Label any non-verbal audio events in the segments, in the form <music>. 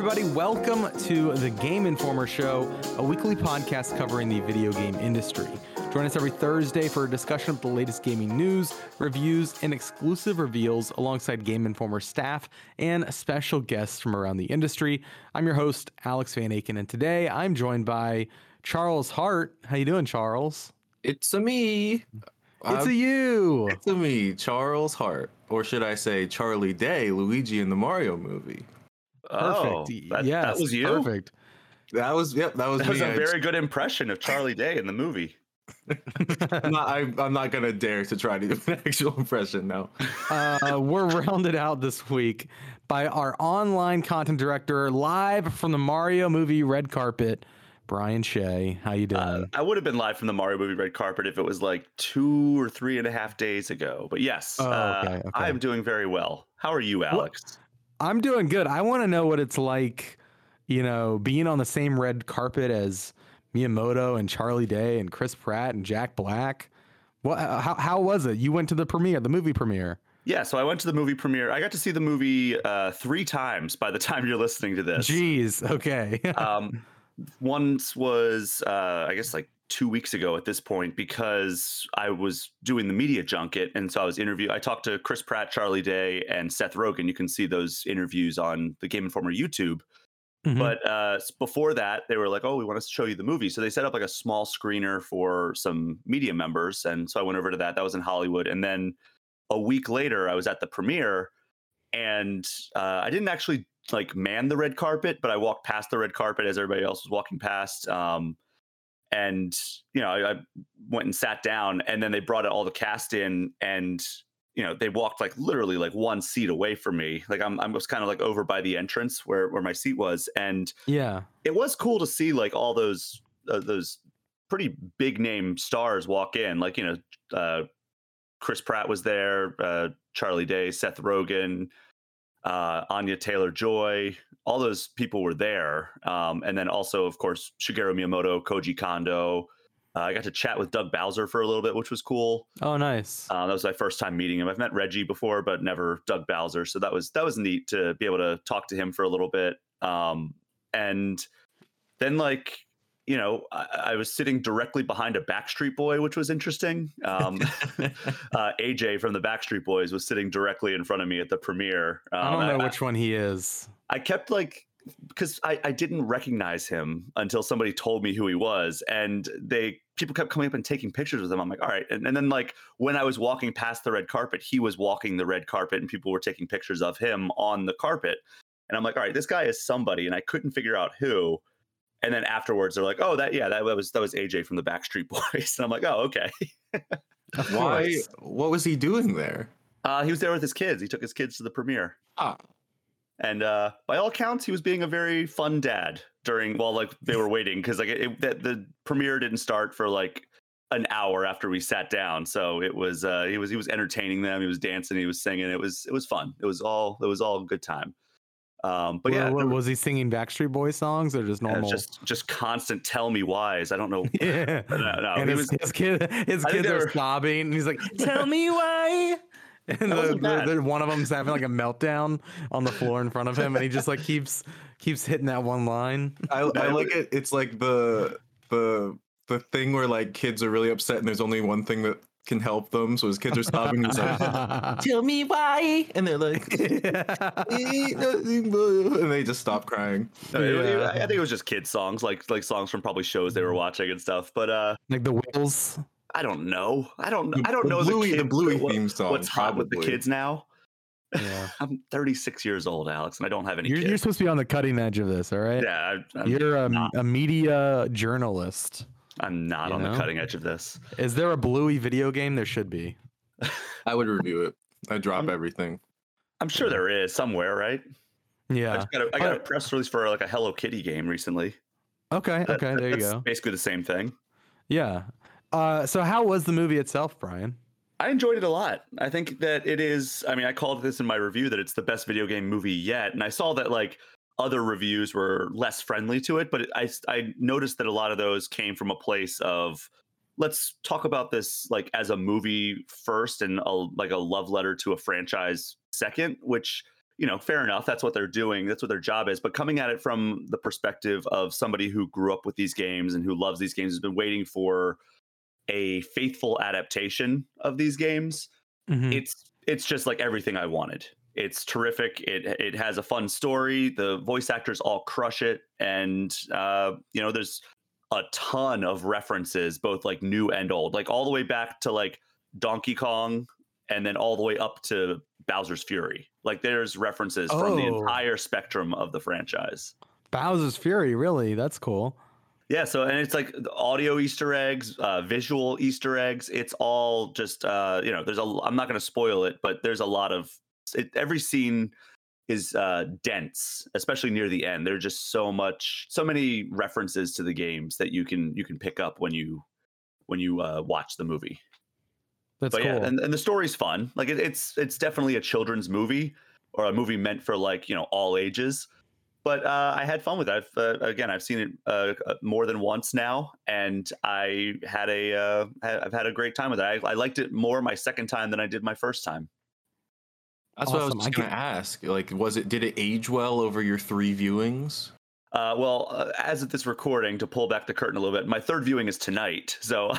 everybody? Welcome to the Game Informer Show, a weekly podcast covering the video game industry. Join us every Thursday for a discussion of the latest gaming news, reviews, and exclusive reveals alongside Game Informer staff and special guests from around the industry. I'm your host, Alex Van Aken, and today I'm joined by Charles Harte. How you doing, Charles? It's a me. It's a you. It's a me, Charles Harte, or should I say Charlie Day, Luigi in the Mario movie. Oh, Perfect. that, yes, that was you. Perfect. That was yep. That was That me. was a I very good impression of Charlie Day in the movie. <laughs> I'm not, I, I'm not gonna dare to try to do an <laughs> actual impression now. uh, we're rounded out this week by our online content director, live from the Mario movie red carpet, Brian Shea. How you doing? Uh, I would have been live from the Mario movie red carpet if it was like two or three and a half days ago. But yes, Oh, uh, okay, okay. I'm doing very well. How are you, Alex? I'm doing good. I want to know what it's like, you know, being on the same red carpet as Miyamoto and Charlie Day and Chris Pratt and Jack Black. What? How, how was it? You went to the premiere, the movie premiere. Yeah, so I went to the movie premiere. I got to see the movie uh, three times by the <laughs> time you're listening to this. Jeez. Okay. <laughs> um, once was uh, I guess like two weeks ago at this point because I was doing the media junket, and so I was interview. I talked to Chris Pratt, Charlie Day, and Seth Rogen. You can see those interviews on the Game Informer YouTube. Mhm. But uh, before that, they were like, "Oh, we want to show you the movie." So they set up like a small screener for some media members, and so I went over to that. That was in Hollywood, and then a week later, I was at the premiere, and uh, I didn't actually like man the red carpet, but I walked past the red carpet as everybody else was walking past. Um, and you know, I, I went and sat down, and then they brought all the cast in, and you know, they walked like literally like one seat away from me. Like I'm, I was kind of like over by the entrance where where my seat was, and yeah. it was cool to see like all those uh, those pretty big name stars walk in. Like you know, uh, Chris Pratt was there, uh, Charlie Day, Seth Rogen, uh, Anya Taylor Joy. All those people were there, um, and then also, of course, Shigeru Miyamoto, Koji Kondo. Uh, I got to chat with Doug Bowser for a little bit, which was cool. Oh, nice. Uh, that was my first time meeting him. I've met Reggie before, but never Doug Bowser. So that was that was neat to be able to talk to him for a little bit. Um, and then like you know, I, I was sitting directly behind a Backstreet Boy, which was interesting. Um, <laughs> uh, AJ from the Backstreet Boys was sitting directly in front of me at the premiere. Um, I don't know which one he is. I kept like because I, I didn't recognize him until somebody told me who he was and they people kept coming up and taking pictures with him i'm like all right and, and then like when i was walking past the red carpet he was walking the red carpet and people were taking pictures of him on the carpet and i'm like all right this guy is somebody and i couldn't figure out who and then afterwards they're like oh that yeah that was that was aj from the backstreet <laughs> boys and i'm like oh okay Why? What was he doing there? uh, he was there with his kids he took his kids to the premiere Ah, and uh, by all accounts, he was being a very fun dad during while like they were waiting because like it, it, the, the premiere didn't start for like an hour after we sat down. So it was uh, he was he was entertaining them. He was dancing. He was singing. It was it was fun. It was all it was all a good time. Um, but Wa- yeah, wa- was he singing Backstreet Boy songs or just normal? just just constant tell me whys. I don't know. <laughs> yeah. No, no, and his, was- <laughs> his kid, his kids are were- sobbing, and he's like, <laughs> "Tell me why." And the, the, the- one of them's having like a meltdown on the floor in front of him, and he just like keeps keeps hitting that one line. I, I like it. It's like the the the thing where like kids are really upset and there's only one thing that can help them. So his kids are sobbing. He's like, <laughs> "Tell me why," and they're like, <laughs> "Ain't nothing but-" and they just stop crying. No, it- it- Yeah. I think it was just kids songs, like like songs from probably shows they were watching and stuff. But uh, like the wheels. I don't know. I don't. The- I don't the know Bluey- the, the Bluey what- theme song, What's hot with the kids now? Yeah, <laughs> I'm 36 years old, Alex, and I don't have any you're, kids. you're supposed to be on the cutting edge of this, all right? yeah, I, I'm, You're a, a media journalist. I'm not you on know? the cutting edge of this. Is there a Bluey video game? There should be. <laughs> I would review it. I drop I'm- everything. I'm sure there is somewhere, right? I, Yeah. just got a, I got a press release for like a Hello Kitty game recently. Okay. That- Okay. There you that's go. Basically the same thing. Yeah. Uh, so how was the movie itself, Brian? I enjoyed it a lot. I think that it is. I mean, I called this in my review that it's the best video game movie yet, and I saw that like other reviews were less friendly to it, but I I noticed that a lot of those came from a place of let's talk about this like as a movie first and a, like a love letter to a franchise second, which you know, fair enough. That's what they're doing. That's what their job is. But coming at it from the perspective of somebody who grew up with these games and who loves these games, has been waiting for a faithful adaptation of these games. Mm-hmm. It's it's just like everything I wanted. It's terrific. It it has a fun story. The voice actors all crush it, and uh, you know, there's a ton of references, both like new and old, like all the way back to like Donkey Kong, and then all the way up to Bowser's Fury. Like there's references oh. from the oh. entire spectrum of the franchise. Bowser's Fury, really? That's cool. Yeah, so and it's like audio Easter eggs, uh, visual Easter eggs. It's all just uh, you know. There's a. I'm not going to spoil it, but there's a lot of it, every scene is uh, dense, especially near the end. There's just so much, so many references to the games that you can you can pick up when you when you uh, watch the movie. That's but cool. yeah, and, and the story's fun. Like it, it's it's definitely a children's movie or a movie meant for like you know all ages. But uh, I had fun with it. I've, uh, again, I've seen it uh, uh more than once now, and I had a uh, I've had a great time with it. I, I, liked it more my second time than I did my first time. That's awesome. what I was just going to ask. Like, was it did it age well over your three viewings? Uh, well, uh, as of this recording, to pull back the curtain a little bit, my third viewing is tonight. So,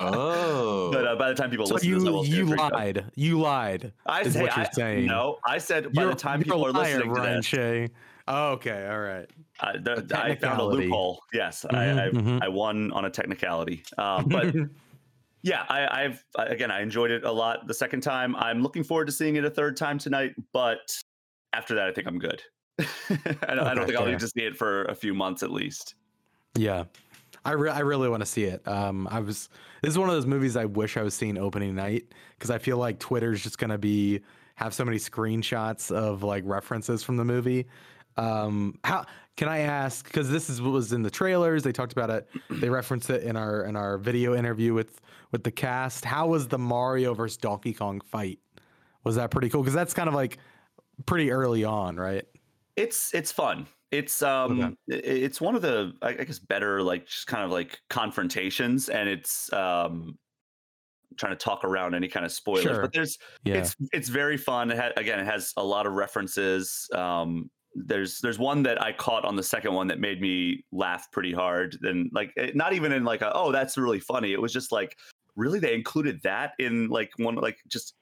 oh, <laughs> but uh, by the time people so listen, you to this, you lied. You lied. I is what you're I, saying. No, I said by you're, the time people are listening Ryan to this, Shea. Oh, okay, all right. Uh, the, I found a loophole. Yes, mm-hmm, I, I, mm-hmm. I, won on a technicality. Um, but <laughs> yeah, I, have again I enjoyed it a lot the second time. I'm looking forward to seeing it a third time tonight. But after that, I think I'm good. <laughs> I, don't, okay, I don't think I'll need to see it for a few months at least. Yeah, I re- I really want to see it. Um, I was this is one of those movies I wish I was seeing opening night because I feel like Twitter's just gonna be have so many screenshots of like references from the movie. Um, how can I ask? Because this is what was in the trailers. They talked about it. They referenced it in our in our video interview with with the cast. How was the Mario versus Donkey Kong fight? Was that pretty cool? Because that's kind of like pretty early on, right? It's it's fun. It's um okay. it's one of the I guess better like just kind of like confrontations and it's um trying to talk around any kind of spoilers sure. but there's yeah. it's it's very fun it ha- again it has a lot of references um there's there's one that I caught on the second one that made me laugh pretty hard and like eh, not even in like a, oh that's really funny it was just like really they included that in like one like just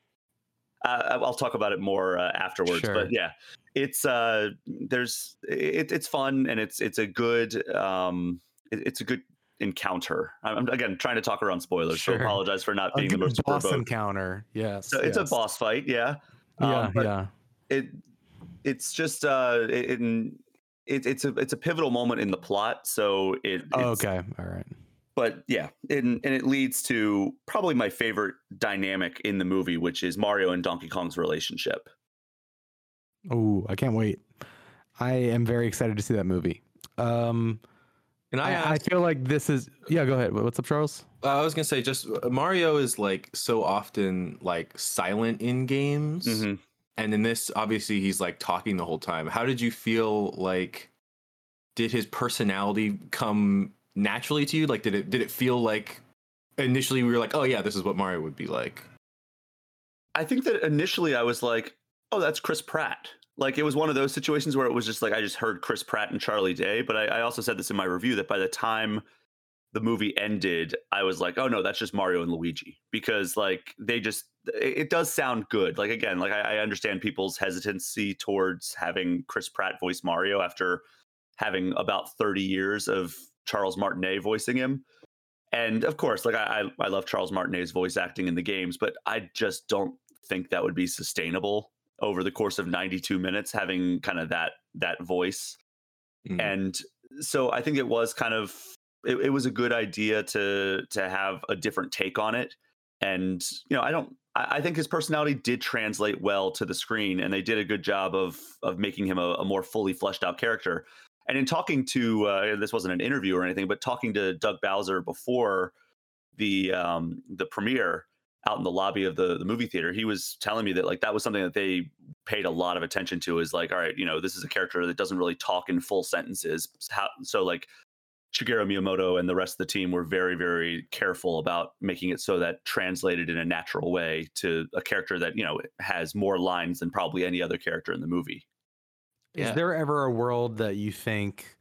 uh, I'll talk about it more uh, afterwards. Sure. But yeah, it's uh, there's it, it's fun and it's it's a good um, it, it's a good encounter. I'm again trying to talk around spoilers, sure. so apologize for not being the most boss encounter. Yes, so it's a boss fight. Yeah, yeah, um, yeah. It it's just uh, it, it, it's a it's a pivotal moment in the plot. So it oh, okay, all right but yeah, and, and it leads to probably my favorite dynamic in the movie, which is Mario and Donkey Kong's relationship. Oh, I can't wait. I am very excited to see that movie. Um, and I, I, I feel like this is yeah. Go ahead. What's up, Charles? Uh, I was gonna say just uh, Mario is like so often like silent in games, mm-hmm. And in this, obviously, he's like talking the whole time. How did you feel like? Did his personality come naturally to you? Like, did it did it feel like initially we were like, oh yeah, this is what Mario would be like? I think that initially I was like, oh, that's Chris Pratt. Like it was one of those situations where it was just like I just heard Chris Pratt and Charlie Day. But I, I also said this in my review that by the time the movie ended, I was like, oh no, that's just Mario and Luigi because like they just it, does sound good. Like again, like I, I, understand people's hesitancy towards having Chris Pratt voice Mario after having about 30 years of Charles Martinet voicing him. And of course, like I, I love Charles Martinet's voice acting in the games, but I just don't think that would be sustainable over the course of 92 minutes having kind of that that voice. Mm. And so I think it was kind of it, it was a good idea to to have a different take on it. And you know, I don't I, I think his personality did translate well to the screen, and they did a good job of of making him a, a more fully fleshed out character. And in talking to uh, this wasn't an interview or anything, but talking to Doug Bowser before the um, the premiere out in the lobby of the the movie theater, he was telling me that like that was something that they paid a lot of attention to. Is like, all right, you know, this is a character that doesn't really talk in full sentences. How so like Shigeru Miyamoto and the rest of the team were very, very careful about making it so that translated in a natural way to a character that you know has more lines than probably any other character in the movie. Is there ever a world that you think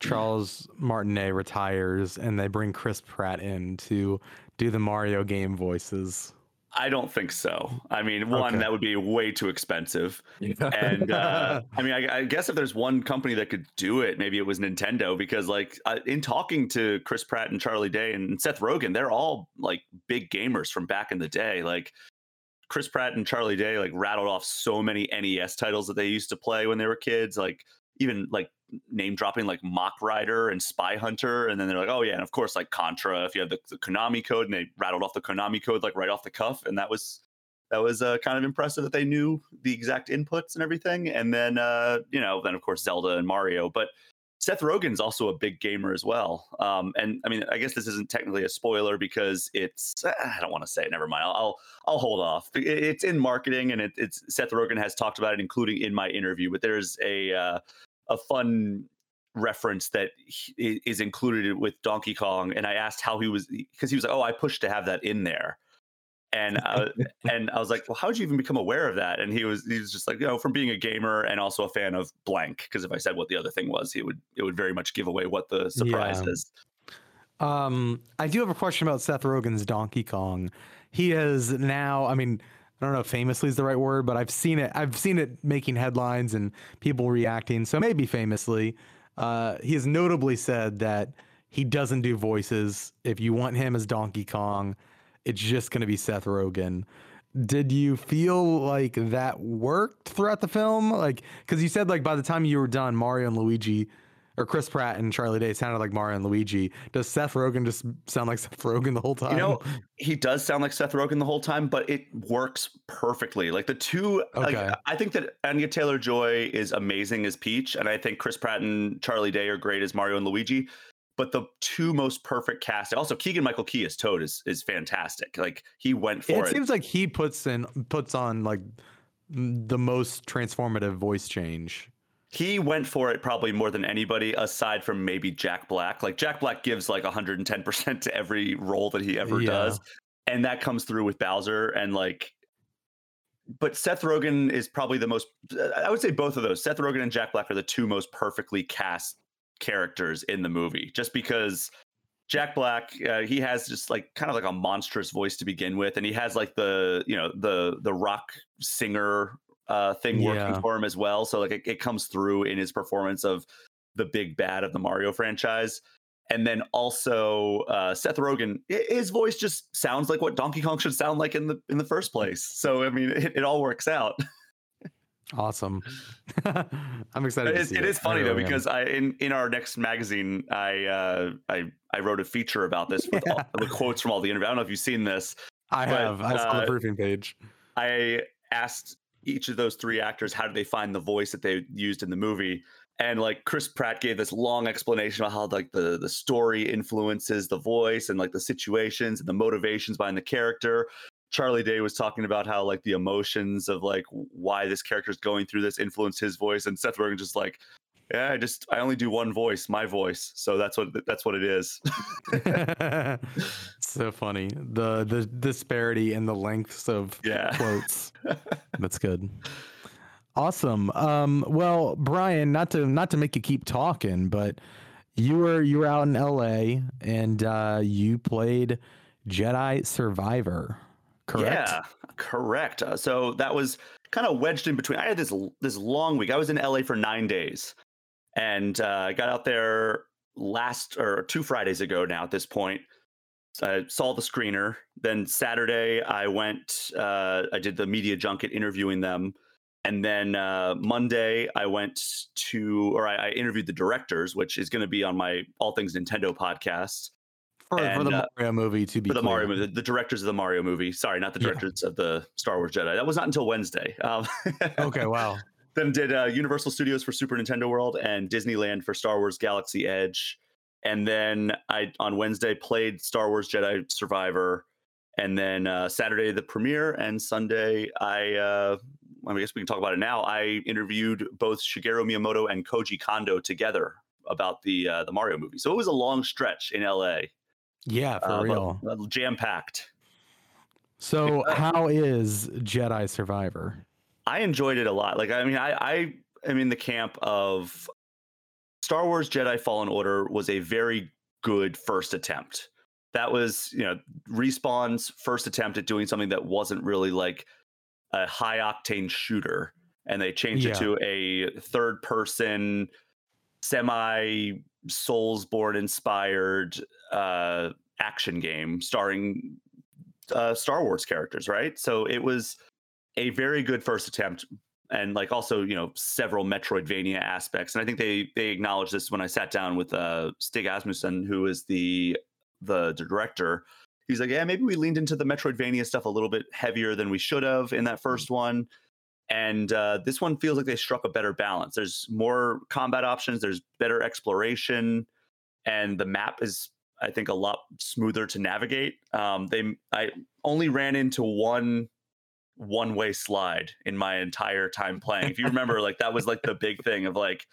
Charles Martinet retires and they bring Chris Pratt in to do the Mario game voices? I don't think so. I mean, one okay. that would be way too expensive, and uh, <laughs> I mean, I, I, guess if there's one company that could do it, maybe it was Nintendo. Because like uh, in talking to Chris Pratt and Charlie Day and Seth Rogen, they're all like big gamers from back in the day. Like Chris Pratt and Charlie Day like rattled off so many NES titles that they used to play when they were kids. Like even like name dropping like Mach Rider and Spy Hunter, and then they're like, oh yeah, and of course like Contra. If you have the, the Konami code, and they rattled off the Konami code like right off the cuff, and that was that was uh, kind of impressive that they knew the exact inputs and everything. And then uh, you know, then of course Zelda and Mario, but Seth Rogen's also a big gamer as well. Um, and I mean, I guess this isn't technically a spoiler because it's I don't want to say it. Never mind. I'll I'll, I'll hold off. It's in marketing, and it, it's Seth Rogen has talked about it, including in my interview. But there's a uh, a fun reference that is included with Donkey Kong, and I asked how he was because he was like, "Oh, I pushed to have that in there," and uh, <laughs> and I was like, "Well, how did you even become aware of that?" And he was he was just like, "You know, from being a gamer and also a fan of blank." Because if I said what the other thing was, he would it would very much give away what the surprise yeah. is. Um, I do have a question about Seth Rogen's Donkey Kong. He is now, I mean, I don't know if famously is the right word, but I've seen it. I've seen it making headlines and people reacting. So maybe famously, uh, he has notably said that he doesn't do voices. If you want him as Donkey Kong, it's just going to be Seth Rogen. Did you feel like that worked throughout the film? Like, because you said like by the time you were done, Mario and Luigi or Chris Pratt and Charlie Day sounded like Mario and Luigi. Does Seth Rogen just sound like Seth Rogen the whole time? You know, <laughs> he does sound like Seth Rogen the whole time, but it works perfectly. Like the two, okay. like, I think that Anya Taylor Joy is amazing as Peach, and I think Chris Pratt and Charlie Day are great as Mario and Luigi. But the two most perfect cast, also Keegan Michael Key as Toad is is fantastic. Like he went for it. It seems like he puts in puts on like the most transformative voice change he went for it probably more than anybody aside from maybe Jack Black. Like Jack Black gives like 110% to every role that he ever yeah. does. And that comes through with Bowser and like but Seth Rogen is probably the most I would say both of those. Seth Rogen and Jack Black are the two most perfectly cast characters in the movie just because Jack Black, uh, he has just like kind of like a monstrous voice to begin with, and he has like the you know the the rock singer uh, thing yeah. working for him as well. So like it, it comes through in his performance of the big bad of the Mario franchise. And then also uh, Seth Rogen, his voice just sounds like what Donkey Kong should sound like in the in the first place. So I mean, <laughs> it, it all works out. Awesome. <laughs> I'm excited. It, it is funny though because I in in our next magazine I uh, I I wrote a feature about this with yeah. all, the quotes from all the interviews. I don't know if you've seen this. I but, have. I saw uh, the proofing page. I asked each of those three actors how did they find the voice that they used in the movie and like chris pratt gave this long explanation about how like the the story influences the voice and like the situations and the motivations behind the character charlie day was talking about how like the emotions of like why this character is going through this influenced his voice and seth rogen just like yeah, I just I only do one voice, my voice. So that's what that's what it is. <laughs> <laughs> <laughs> so funny. The the disparity in the lengths of yeah. quotes. <laughs> that's good. Awesome. Um, well, Brian, not to not to make you keep talking, but you were you were out in LA and uh, you played Jedi Survivor, correct? Yeah, correct. Uh, so that was kind of wedged in between. I had this this long week. I was in LA for nine days, and uh, I got out there last or two Fridays ago now at this point. I saw the screener. Then Saturday, I went, uh, I did the media junket interviewing them. And then uh, Monday, I went to, or I, I, interviewed the directors, which is going to be on my All Things Nintendo podcast. For, and, for the uh, Mario movie, to be for the clear. Mario movie, the, the, directors of the Mario movie. Sorry, not the directors yeah. of the Star Wars Jedi. That was not until Wednesday. Um, okay, <laughs> wow then did uh, Universal Studios for Super Nintendo World and Disneyland for Star Wars Galaxy Edge. And then I on Wednesday played Star Wars Jedi Survivor, and then uh, Saturday the premiere, and Sunday I uh, I guess we can talk about it now. I interviewed both Shigeru Miyamoto and Koji Kondo together about the uh, the Mario movie. So it was a long stretch in LA. Yeah, for uh, real. Jam packed. So <laughs> how is Jedi Survivor? I enjoyed it a lot. Like I mean, I I am in the camp of Star Wars Jedi Fallen Order was a very good first attempt. That was, you know, Respawn's first attempt at doing something that wasn't really like a high octane shooter. And they changed yeah. it to a third person, semi Soulsborne inspired uh, action game starring uh, Star Wars characters, right? So it was a very good first attempt, and like also you know several Metroidvania aspects. And I think they they acknowledged this when I sat down with uh, Stig Asmussen, who is the the director. He's like, yeah, maybe we leaned into the Metroidvania stuff a little bit heavier than we should have in that first one. And uh, this one feels like they struck a better balance. There's more combat options. There's better exploration, and the map is I think a lot smoother to navigate. Um, they I only ran into one one way slide in my entire time playing. If you remember, like that was like the big <laughs> thing of like,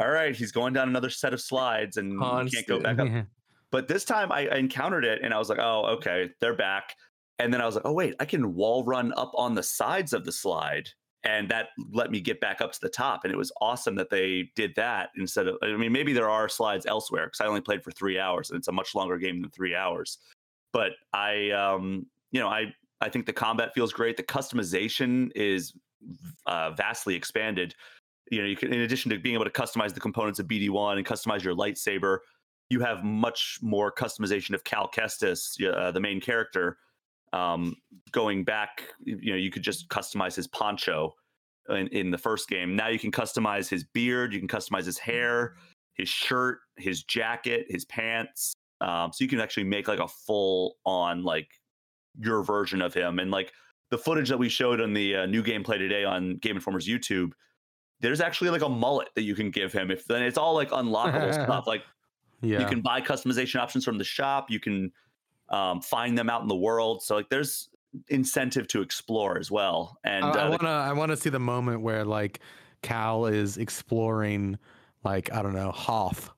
all right, he's going down another set of slides and can't go back up. but this time I, I encountered it and I was like, oh, okay, they're back. And then I was like, oh wait, I can wall run up on the sides of the slide and that let me get back up to the top and it was awesome that they did that instead of i mean maybe there are slides elsewhere because i only played for three hours and it's a much longer game than three hours but i um you know i i think the combat feels great the customization is uh, vastly expanded you know you can in addition to being able to customize the components of bd1 and customize your lightsaber you have much more customization of cal kestis uh, the main character um, going back, you know, you could just customize his poncho in, in the first game. Now you can customize his beard, you can customize his hair, his shirt, his jacket, his pants. Um, so you can actually make like a full on like your version of him. And like the footage that we showed on the uh, new gameplay today on Game Informer's YouTube, there's actually like a mullet that you can give him. If then it's all like unlockable stuff. Like <laughs> yeah. you can buy customization options from the shop. You can um, find them out in the world. So like there's incentive to explore as well. And I, uh, I wanna I wanna see the moment where like Cal is exploring like I don't know Hoth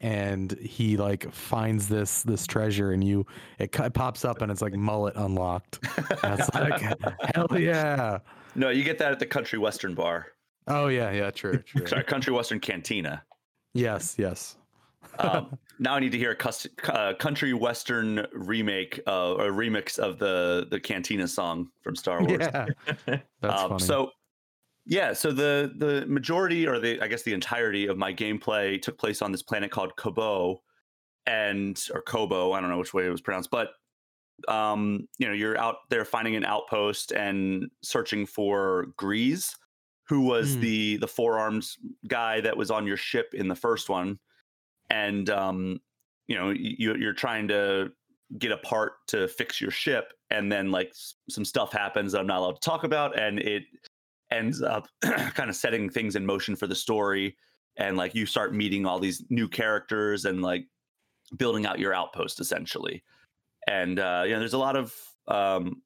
and he like finds this this treasure and you it, it pops up and it's like mullet unlocked. That's like <laughs> hell yeah. No, you get that at the country western bar. Oh yeah, yeah, true, true. Sorry, country western cantina. Yes, yes um, <laughs> now I need to hear a cust- uh, country western remake uh, or remix of the the Cantina song from Star Wars. Yeah, that's <laughs> um, funny. So yeah, so the the majority or the I guess the entirety of my gameplay took place on this planet called Koboh, and or Koboh, I don't know which way it was pronounced, but um, you know, you're out there finding an outpost and searching for Greez, who was mm. the the four arms guy that was on your ship in the first one and um, you know you, you're trying to get a part to fix your ship, and then like some stuff happens that I'm not allowed to talk about, and it ends up <clears throat> kind of setting things in motion for the story, and like you start meeting all these new characters and like building out your outpost essentially, and uh, you know there's a lot of um,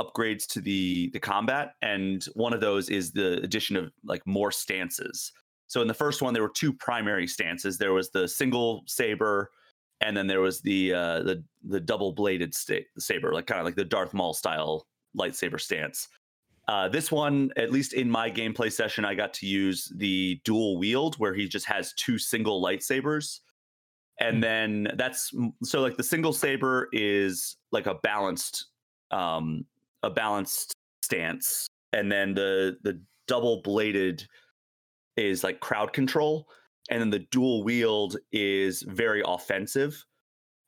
upgrades to the the combat and one of those is the addition of like more stances so in the first one, there were two primary stances. There was the single saber, and then there was the uh, the the double bladed sta- saber, like kind of like the Darth Maul style lightsaber stance. Uh, this one, at least in my gameplay session, I got to use the dual wield, where he just has two single lightsabers, and mm-hmm. then that's so like the single saber is like a balanced, um, a balanced stance, and then the the double bladed is like crowd control, and then the dual wield is very offensive.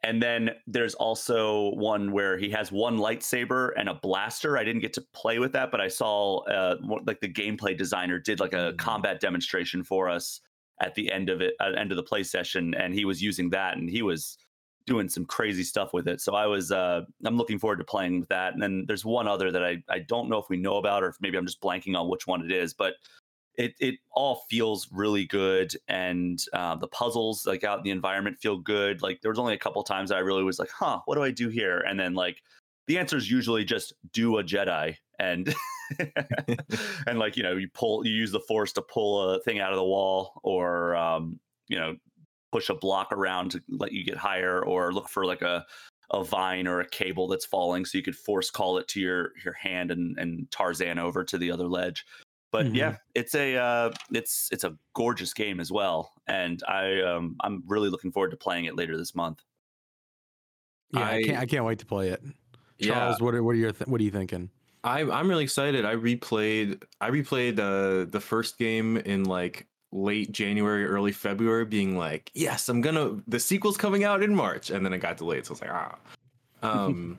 And then there's also one where he has one lightsaber and a blaster. I didn't get to play with that, but I saw uh, like the gameplay designer did like a mm-hmm. combat demonstration for us at the end of it, at end of the play session, and he was using that, and he was doing some crazy stuff with it. So I was, uh, I'm looking forward to playing with that. And then there's one other that I, I don't know if we know about, or if maybe I'm just blanking on which one it is, but it it all feels really good and uh, the puzzles like out in the environment feel good like there was only a couple times i really was like huh what do i do here and then like the answer is usually just do a jedi and <laughs> and like you know you pull you use the force to pull a thing out of the wall or um, you know push a block around to let you get higher, or look for like a a vine or a cable that's falling, so you could force call it to your your hand and and Tarzan over to the other ledge. But mm-hmm. yeah, it's a uh, it's it's a gorgeous game as well, and I um, I'm really looking forward to playing it later this month. Yeah, I, I can't I can't wait to play it. Charles, yeah. what are what are your th- what are you thinking? I'm I'm really excited. I replayed I replayed uh, the first game in like late January, early February, being like, yes, I'm gonna the sequel's coming out in March, and then it got delayed, so I was like, ah. <laughs> Um,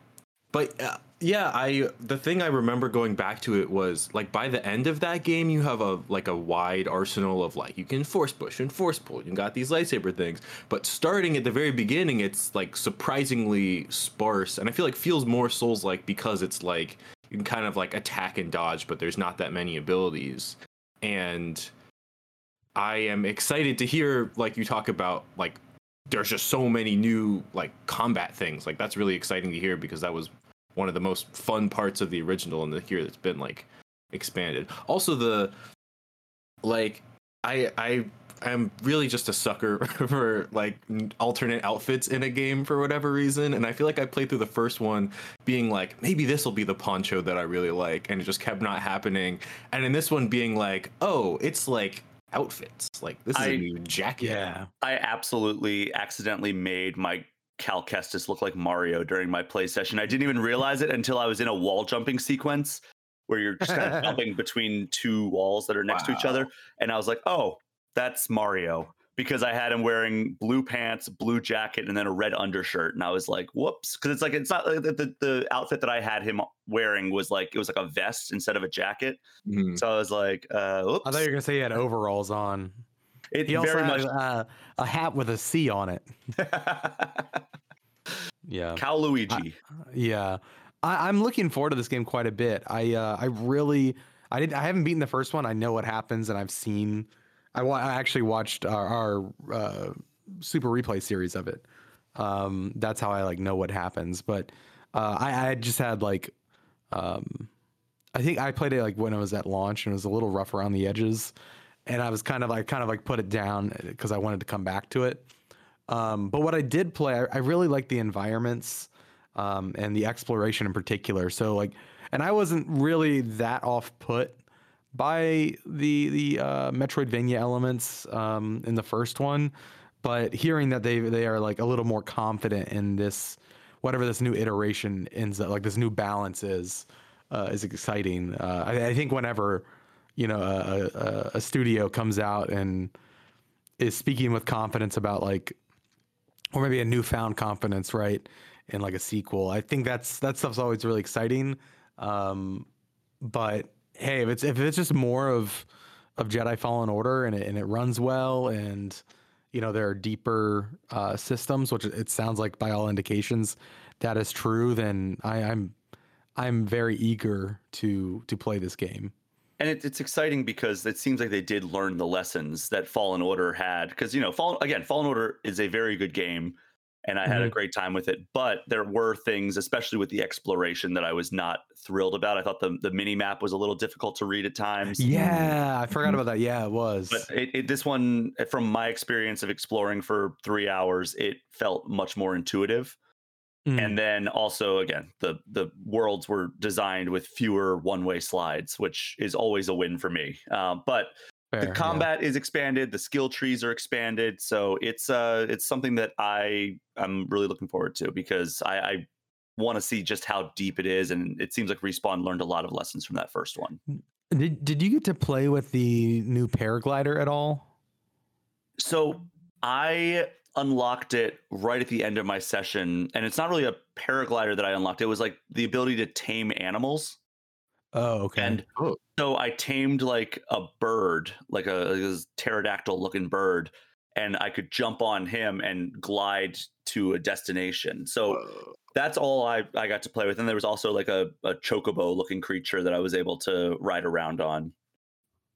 but uh, yeah, I the thing I remember going back to it was like by the end of that game, you have a like a wide arsenal of like you can force push and force pull. You got these lightsaber things, but starting at the very beginning, it's like surprisingly sparse, and I feel like feels more Souls like because it's like you can kind of like attack and dodge, but there's not that many abilities, and I am excited to hear like you talk about like there's just so many new like combat things. Like that's really exciting to hear because that was one of the most fun parts of the original and the here that's been like expanded. Also the like I I I'm really just a sucker <laughs> for like alternate outfits in a game for whatever reason. And I feel like I played through the first one being like, maybe this will be the poncho that I really like. And it just kept not happening. And in this one being like, oh, it's like outfits. Like this is I, a new jacket. Yeah. I absolutely accidentally made my Cal Kestis look like Mario during my play session. I didn't even realize it until I was in a wall jumping sequence where you're just kind of <laughs> jumping between two walls that are next wow. to each other. And I was like, oh, that's Mario because I had him wearing blue pants, blue jacket, and then a red undershirt. And I was like, whoops. Because it's like, it's not the, the, the, outfit that I had him wearing was like, it was like a vest instead of a jacket. Mm-hmm. So I was like, uh, whoops. I thought you were going to say he had overalls on. It he also had uh, a hat with a C on it. <laughs> yeah. Cal Luigi. I, yeah. I, am looking forward to this game quite a bit. I, uh, I really, I didn't, I haven't beaten the first one. I know what happens and I've seen I, wa- I actually watched our, our uh, super replay series of it. Um, that's how I like know what happens. But uh, I, I just had like, um, I think I played it like when it was at launch and it was a little rough around the edges, and I was kind of like kind of like put it down because I wanted to come back to it. Um, but what I did play, I, I really liked the environments um, and the exploration in particular. So like, and I wasn't really that off put by the the uh, Metroidvania elements um, in the first one, but hearing that they they are like a little more confident in this whatever this new iteration ends up like this new balance is uh, is exciting. Uh, I, I, think whenever you know a, a, a, studio comes out and is speaking with confidence about like or maybe a newfound confidence, right, in like a sequel. I think that's that stuff's always really exciting. Um, but hey, if it's if it's just more of of Jedi Fallen Order and it, and it runs well and you know there are deeper uh, systems, which it sounds like by all indications that is true, then I, I'm I'm very eager to to play this game. And it, it's exciting because it seems like they did learn the lessons that Fallen Order had. Because you know, Fallen again, Fallen Order is a very good game and I had mm-hmm. a great time with it. But there were things, especially with the exploration, that I was not thrilled about. I thought the the mini map was a little difficult to read at times. Yeah, I forgot mm-hmm. about that. Yeah, it was. But it, it, this one, from my experience of exploring for three hours, it felt much more intuitive. Mm. And then also, again, the the worlds were designed with fewer one way slides, which is always a win for me. Um, but Fair, the combat yeah. is expanded, the skill trees are expanded, so it's uh it's something that I I'm really looking forward to because I, I want to see just how deep it is, and it seems like Respawn learned a lot of lessons from that first one. Did Did you get to play with the new paraglider at all? So I unlocked it right at the end of my session, and it's not really a paraglider that I unlocked. It was like the ability to tame animals. Oh, okay. And oh. so I tamed like a bird, like a, a pterodactyl looking bird, and I could jump on him and glide to a destination. So Whoa. that's all I, I got to play with. And there was also like a, a chocobo looking creature that I was able to ride around on.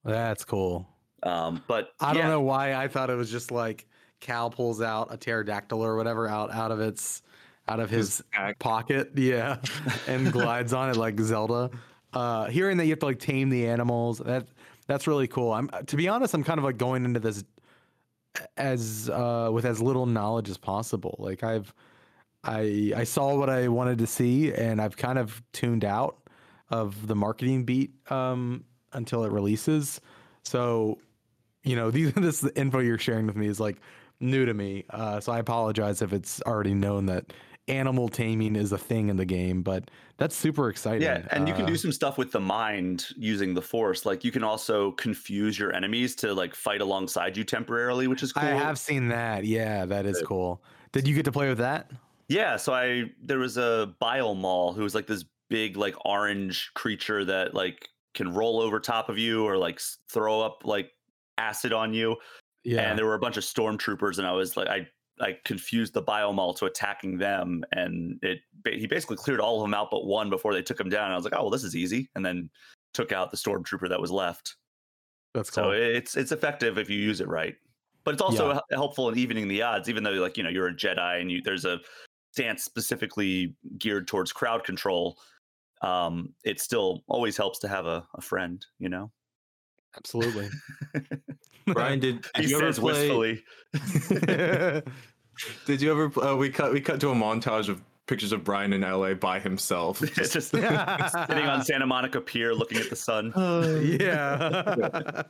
That's cool. Um, but I don't know why I thought it was just like Cal pulls out a pterodactyl or whatever out out of its out of his, his pocket, yeah, <laughs> and glides on it like Zelda uh, hearing that you have to like tame the animals that that's really cool. I'm to be honest, I'm kind of like going into this as uh, with as little knowledge as possible. Like I've I I saw what I wanted to see, and I've kind of tuned out of the marketing beat um, until it releases. So, you know, <laughs> these this info you're sharing with me is like new to me. Uh, so I apologize if it's already known that animal taming is a thing in the game, but that's super exciting. Yeah, and you can Uh, do some stuff with the mind using the force. Like you can also confuse your enemies to like fight alongside you temporarily, which is cool. I have seen that. Yeah, that is cool. Did you get to play with that? Yeah, so I there was a Bilemaw who was like this big like orange creature that like can roll over top of you or like throw up like acid on you. Yeah. And there were a bunch of stormtroopers, and I was like, I I confused the Bilemaw to attacking them, and it he basically cleared all of them out but one before they took him down. And I was like, oh well, this is easy, and then took out the stormtrooper that was left. that's cool. So it's it's effective if you use it right, but it's also hel- helpful in evening the odds. Even though like you know you're a Jedi and you there's a stance specifically geared towards crowd control, um, it still always helps to have a, a friend. You know, Absolutely. <laughs> Brian, did, did he you ever play? wistfully. <laughs> Did you ever? Uh, we cut we cut to a montage of pictures of Brian in LA by himself. <laughs> It's just sitting on Santa Monica Pier looking at the sun. yeah.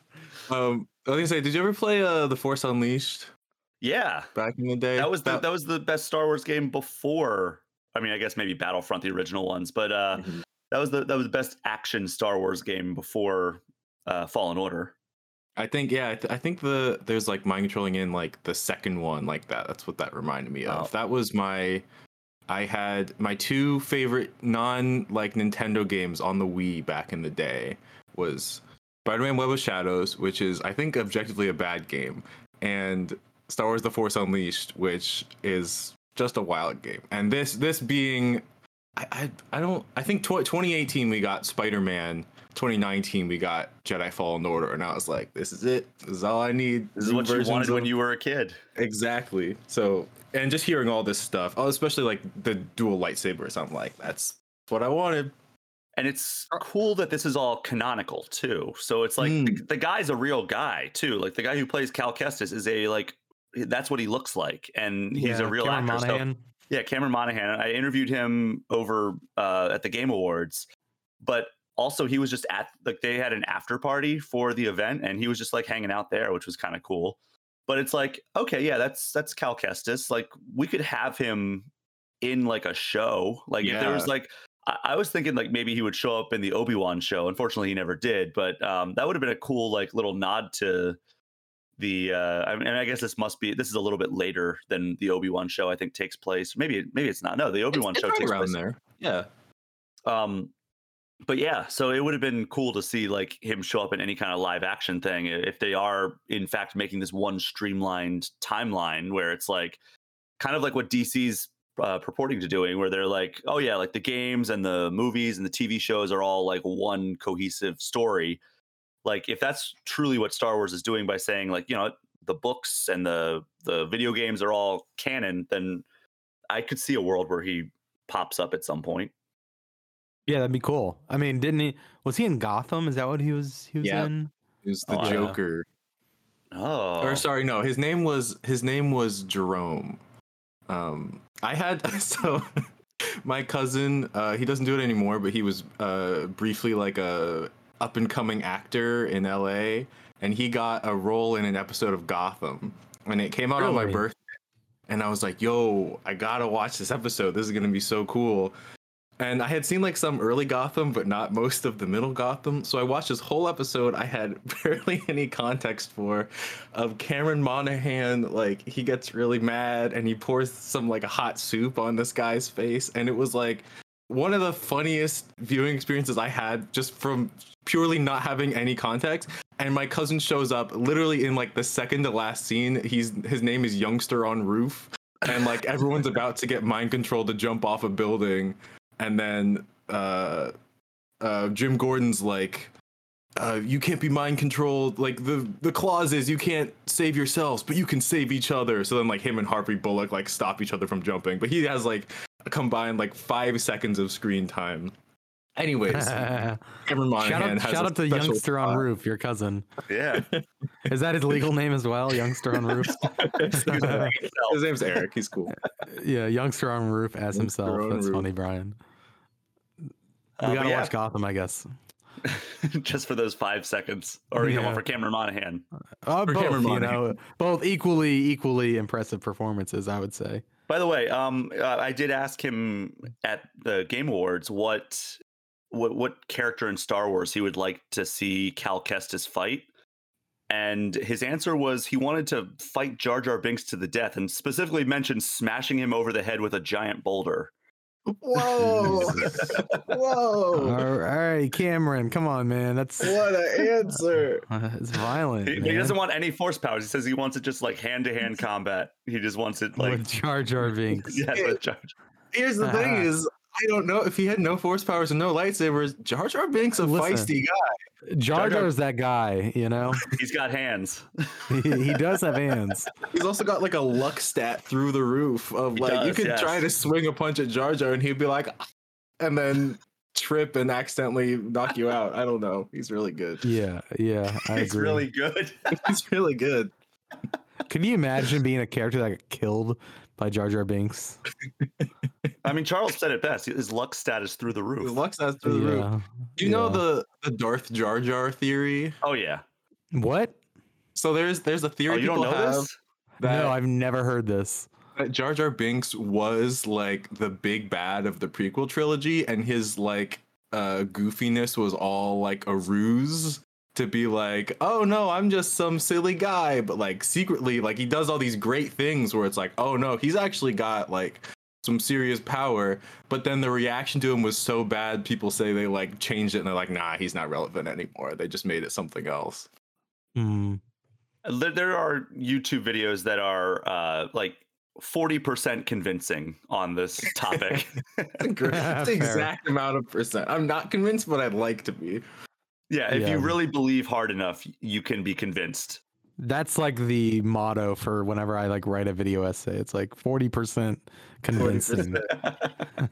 Um, I was gonna say, did you ever play uh, The Force Unleashed Yeah, back in the day? that was the that was the best Star Wars game before. I mean, I guess maybe Battlefront, the original ones, but uh, Mhm. that was the that was the best action Star Wars game before uh, Fallen Order. I think yeah, I, th- I think the there's like mind controlling in like the second one like that. That's what that reminded me of. Oh. That was my I had my two favorite non like Nintendo games on the Wii back in the day was Spider-Man Web of Shadows, which is I think objectively a bad game, and Star Wars The Force Unleashed, which is just a wild game. And this this being I I, I don't I think tw- 2018 we got Spider-Man 2019 we got Jedi Fallen Order, and I was like, this is it. This is all I need. This is what you versions wanted when you were a kid. exactly. So, and just hearing all this stuff, oh, especially like the dual lightsabers, I'm like, that's what I wanted. And it's cool that this is all canonical too. So it's like hmm. the, the guy's a real guy too. Like the guy who plays Cal Kestis is a like that's what he looks like, and he's a real Cameron actor. So- Monaghan. Yeah, Cameron Monaghan. I interviewed him over uh, at the Game Awards, but also he was just at like they had an after party for the event, and he was just like hanging out there, which was kind of cool. But it's like, okay, yeah, that's that's Cal Kestis. Like we could have him in like a show. Like if there was like. I I was thinking like maybe he would show up in the Obi Wan show. Unfortunately, he never did. But um, that would have been a cool like little nod to the. Uh, I mean, I guess this must be this is a little bit later than the Obi Wan show. I think takes place. Maybe maybe it's not. No, the Obi Wan show right takes around place there. Yeah. um but yeah so it would have been cool to see like him show up in any kind of live action thing if they are in fact making this one streamlined timeline where it's like kind of like what dc's uh, purporting to doing where they're like oh yeah like the games and the movies and the tv shows are all like one cohesive story like if that's truly what star wars is doing by saying like you know the books and the the video games are all canon then i could see a world where he pops up at some point Yeah, that'd be cool. I mean, didn't he? Was he in Gotham? Is that what he was? He was Yeah. in. It was the Oh, yeah. Joker. Oh, Or sorry, no, his name was his name was Jerome. Um, I had <laughs> so my cousin. Uh, he doesn't do it anymore, but he was uh, briefly like a up and coming actor in L.A. and he got a role in an episode of Gotham, and it came out on my birthday. And I was like, "Yo, I gotta watch this episode. This is gonna be so cool." And I had seen like some early Gotham, but not most of the middle Gotham. So I watched this whole episode I had <laughs> barely any context for of Cameron Monaghan. Like he gets really mad and he pours some like a hot soup on this guy's face. And it was like one of the funniest viewing experiences I had just from purely not having any context. And my cousin shows up literally in like the second to last scene. He's his name is Youngster on Roof. And like <laughs> everyone's about to get mind controlled to jump off a building and then uh uh Jim Gordon's like uh you can't be mind controlled like the the clause is you can't save yourselves but you can save each other so then like him and Harvey Bullock like stop each other from jumping but he has like combined like 5 seconds of screen time Anyways, <laughs> Cameron Monaghan shout out, has shout a out to special Youngster on. Roof, your cousin. Yeah. <laughs> Is that his legal name as well? Youngster on Roof. <laughs> His name's Eric. He's cool. yeah, Youngster on Roof as Youngster himself. That's Roof. funny, Brian. We Uh, gotta yeah, watch Gotham, I guess. just for those five seconds, or you know, Yeah. for Cameron Monaghan. Uh, For both, Cameron you know, both equally equally impressive performances, I would say. By the way, um, uh, I did ask him at the Game Awards what what what character in Star Wars he would like to see Cal Kestis fight, and his answer was he wanted to fight Jar Jar Binks to the death, and specifically mentioned smashing him over the head with a giant boulder. Whoa! All <laughs> Whoa. All right, Cameron, come on, man. That's What an answer! <laughs> uh, it's violent. He, he doesn't want any force powers. He says he wants it just like hand to hand combat. He just wants it like with Jar Jar Binks. <laughs> yeah, with Jar Jar. Here's the thing: Uh-huh. is I don't know if he had no force powers and no lightsabers. Jar Jar Binks a Listen. feisty guy. Jar Jar Jar- Jar's that guy, you know. <laughs> He's got hands. <laughs> he, he does have hands. He's also got like a luck stat through the roof of He like you does, could yes. try to swing a punch at Jar Jar and he'd be like, and then trip and accidentally knock you out. I don't know. He's really good. Yeah, yeah, <laughs> I He's agree. really good. He's really good. Can you imagine being a character that got killed by Jar Jar Binks? I mean, Charles said it best. His luck status through the His roof. luck stat's through the roof. Do you know the the Darth Jar Jar theory? Oh yeah. What? So there's there's a theory Oh, you don't people know have this? that, no, I've never heard this. that Jar Jar Binks was like the big bad of the prequel trilogy, and his like uh goofiness was all like a ruse to be like, oh no, I'm just some silly guy, but like secretly, like he does all these great things where it's like, oh no, he's actually got like some serious power. But then the reaction to him was so bad, people say they like changed it and they're like, nah, he's not relevant anymore. They just made it something else. Hmm. There, there are YouTube videos that are uh, like 40% convincing on this topic. <laughs> <laughs> It's the exact amount of percent. I'm not convinced, but I'd like to be. Yeah, if Yeah. you really believe hard enough, you can be convinced. That's like the motto for whenever I like write a video essay. It's like forty percent convincing.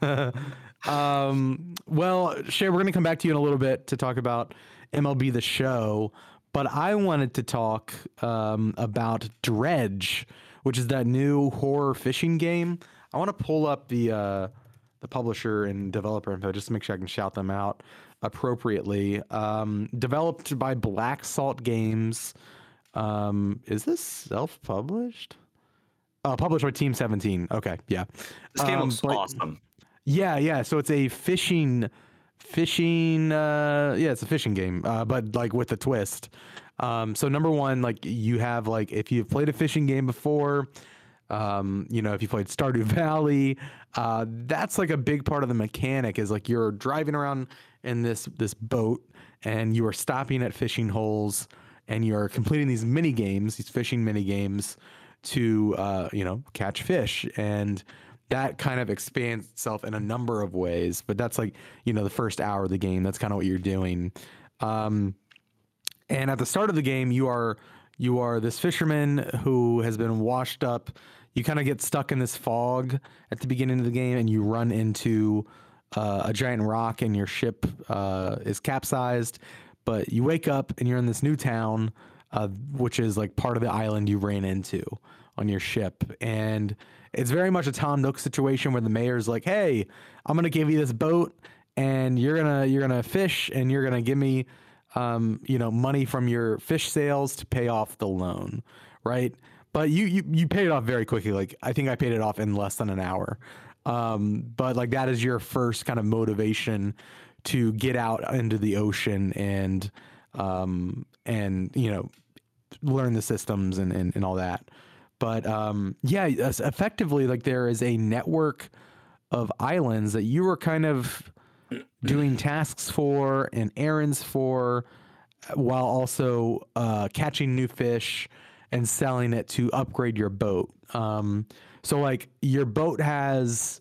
<laughs> <laughs> um, well, Shea, we're gonna come back to you in a little bit to talk about MLB the Show, but I wanted to talk um, about Dredge, which is that new horror fishing game. I want to pull up the uh, the publisher and developer info just to make sure I can shout them out appropriately. Um, developed by Black Salt Games. Um, is this self-published? Uh, published by Team 17. Okay, yeah. This game Um, looks but- awesome. Yeah, yeah. So it's a fishing, fishing. Uh, yeah, it's a fishing game, uh, but like with a twist. Um, so number one, like you have like if you've played a fishing game before, um, you know if you played Stardew <laughs> Valley, uh, that's like a big part of the mechanic is like you're driving around in this this boat and you are stopping at fishing holes and you're completing these mini games, these fishing mini games to uh, you know catch fish. And that kind of expands itself in a number of ways but that's like you know the first hour of the game that's kind of what you're doing. Um, and at the start of the game you are you are this fisherman who has been washed up. You kind of get stuck in this fog at the beginning of the game and you run into uh, a giant rock and your ship uh, is capsized but you wake up and you're in this new town uh, which is like part of the island you ran into on your ship. And it's very much a tom nook situation where the mayor's like hey i'm gonna give you this boat and you're gonna you're gonna fish and you're gonna give me um, you know money from your fish sales to pay off the loan right? But you you, you paid it off very quickly. Like i think i paid it off in less than an hour um, but like that is your first kind of motivation to get out into the ocean and um, and you know learn the systems and, and, and all that. But um, yeah effectively like there is a network of islands that you were kind of doing <clears throat> tasks for and errands for while also uh, catching new fish and selling it to upgrade your boat. Um, so like your boat has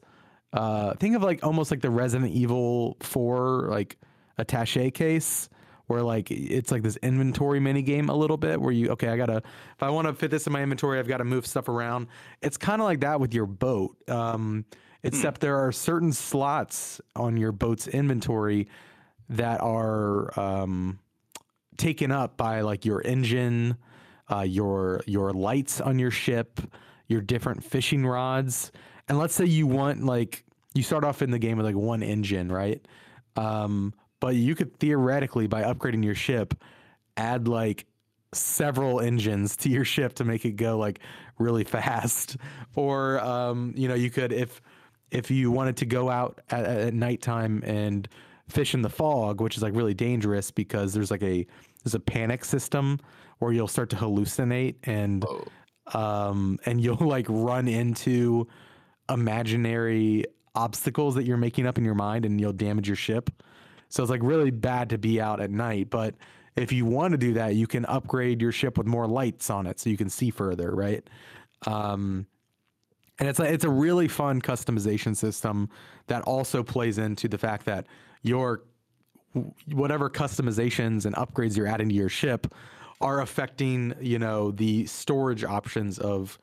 uh, think of like almost like the resident evil 4 like attache case where like it's like this inventory mini game a little bit where you okay i gotta if i want to fit this in my inventory i've got to move stuff around. It's kind of like that with your boat um except there are certain slots on your boat's inventory that are um, taken up by like your engine, uh, your your lights on your ship, your different fishing rods. And let's say you want like you start off in the game with like one engine, right? Um, but you could theoretically by upgrading your ship add like several engines to your ship to make it go like really <laughs> fast or um, you know you could if if you wanted to go out at, at nighttime and fish in the fog which is like really dangerous because there's like a there's a panic system where you'll start to hallucinate and oh. Um and you'll <laughs> like run into imaginary obstacles that you're making up in your mind and you'll damage your ship so it's like really bad to be out at night but if you want to do that, you can upgrade your ship with more lights on it so you can see further, right? Um, and it's a, it's a really fun customization system that also plays into the fact that your whatever customizations and upgrades you're adding to your ship are affecting, you know, the storage options of,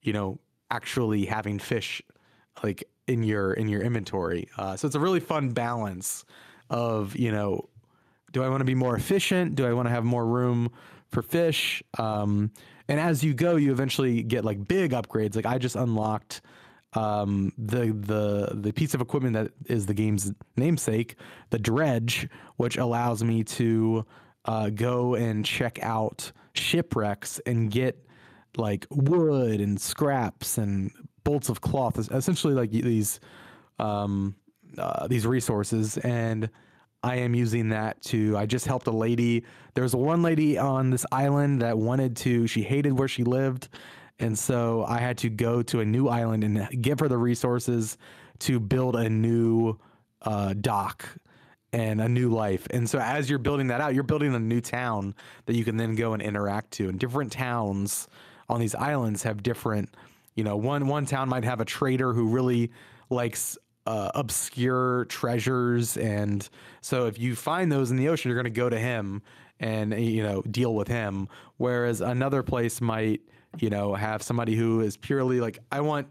you know, actually having fish like in your in your inventory. Uh, so it's a really fun balance of, you know, do I want to be more efficient? Do I want to have more room for fish? Um, and as you go, you eventually get like big upgrades. Like I just unlocked um, the the the piece of equipment that is the game's namesake, the dredge, which allows me to uh, go and check out shipwrecks and get like wood and scraps and bolts of cloth, essentially like these um, uh, these resources and I am using that to. I just helped a lady. There was one lady on this island that wanted to. She hated where she lived, and so I had to go to a new island and give her the resources to build a new uh, dock and a new life. And so as you're building that out, you're building a new town that you can then go and interact to. And different towns on these islands have different. You know, one one town might have a trader who really likes uh, obscure treasures, and so if you find those in the ocean, you're going to go to him and you know deal with him. Whereas another place might you know have somebody who is purely like I want,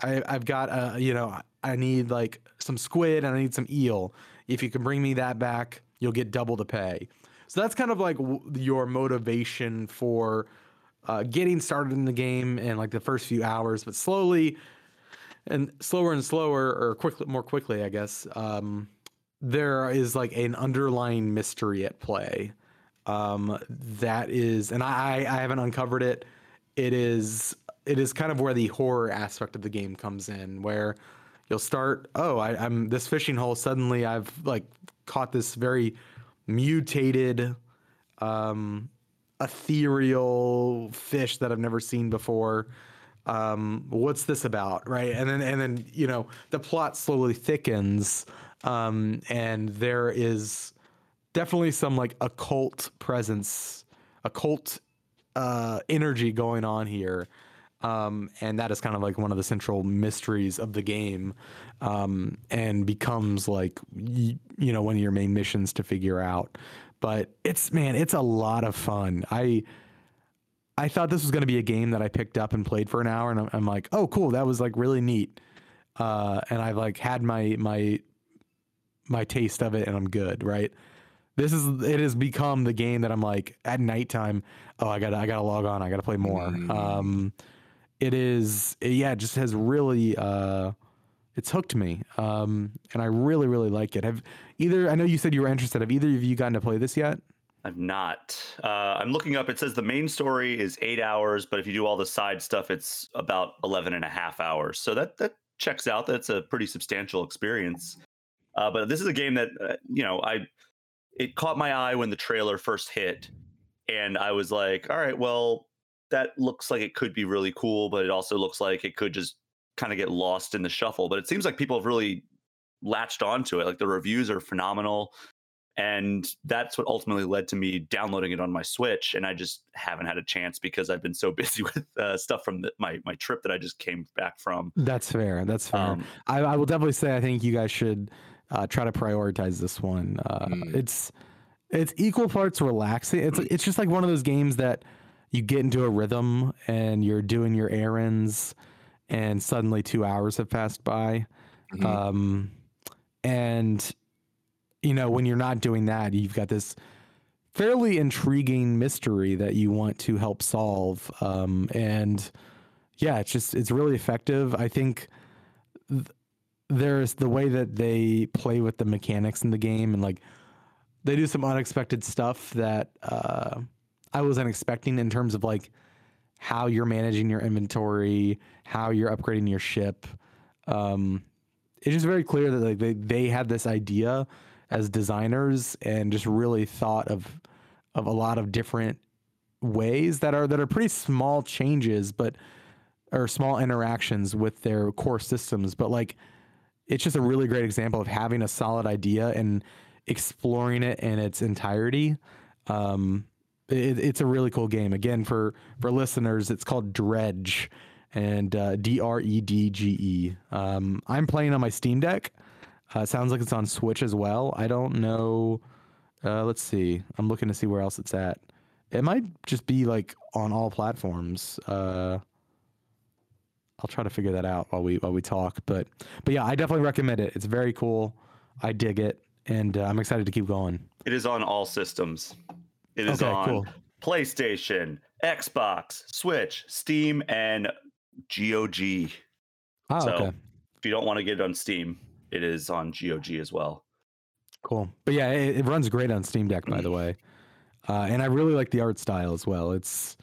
I, I've got a you know I need like some squid and I need some eel. If you can bring me that back, you'll get double the pay. So that's kind of like w- your motivation for uh, getting started in the game and like the first few hours, but slowly and slower and slower, or quickly, more quickly, I guess. Um, there is like an underlying mystery at play. Um, that is, and I, I haven't uncovered it. It is, it is kind of where the horror aspect of the game comes in, where you'll start. Oh, I, I'm this fishing hole. Suddenly, I've like caught this very mutated, um, ethereal fish that I've never seen before um, what's this about, right? And then and then you know the plot slowly thickens, um, and there is definitely some like occult presence, occult uh, energy going on here. Um, and that is kind of like one of the central mysteries of the game, um, and becomes like you know one of your main missions to figure out. But it's man, it's a lot of fun. I I thought this was going to be a game that I picked up and played for an hour, and I'm, I'm like, oh, cool, that was like really neat. Uh, and I've like had my my my taste of it, and I'm good, right? This is it has become the game that I'm like at nighttime. Oh, I gotta I gotta log on. I gotta play more. Mm. Um, it is yeah, it just has really uh, it's hooked me, um, and I really really like it. Have either I know you said you were interested. Have either of you gotten to play this yet? I've not. Uh, I'm looking up. It says the main story is eight hours, but if you do all the side stuff, it's about 11 and a half hours. So that that checks out. That's a pretty substantial experience. Uh, but this is a game that uh, you know I it caught my eye when the trailer first hit, and I was like, all right, well, that looks like it could be really cool, but it also looks like it could just kind of get lost in the shuffle. But it seems like people have really latched onto it. Like the reviews are phenomenal and that's what ultimately led to me downloading it on my switch and i just haven't had a chance because i've been so <laughs> busy with uh, stuff from the, my my trip that i just came back from that's fair that's fair um, I, I, will definitely say i think you guys should uh, try to prioritize this one uh, mm. it's it's equal parts relaxing it's it's just like one of those games that you get into a rhythm and you're doing your errands and suddenly two hours have passed by Mm-hmm. Um, and you know, when you're not doing that, you've got this fairly intriguing mystery that you want to help solve. Um, and yeah, it's just it's really effective. I think th- there's the way that they play with the mechanics in the game, and like they do some unexpected stuff that uh, I wasn't expecting in terms of like how you're managing your inventory, how you're upgrading your ship. Um, it's just very clear that like they they had this idea as designers and just really thought of of a lot of different ways that are that are pretty small changes, but or small interactions with their core systems, but like it's just a really great example of having a solid idea and exploring it in its entirety. Um, it, it's a really cool game. Again, for for listeners, it's called Dredge, and uh, D R E D G E. Um, I'm playing on my Steam Deck. Uh, sounds like it's on Switch as well. I don't know. Uh, let's see. I'm looking to see where else it's at. It might just be like on all platforms. Uh, I'll try to figure that out while we while we talk. But but yeah, I definitely recommend it. It's very cool. I dig it, and uh, I'm excited to keep going. It is on all systems. It is okay, on cool. PlayStation, Xbox, Switch, Steam, and GOG. Oh, so okay. if you don't want to get it on Steam, it is on GOG as well. Cool. But yeah, it, it runs great on Steam Deck, by the way. Uh, and I really like the art style as well. It's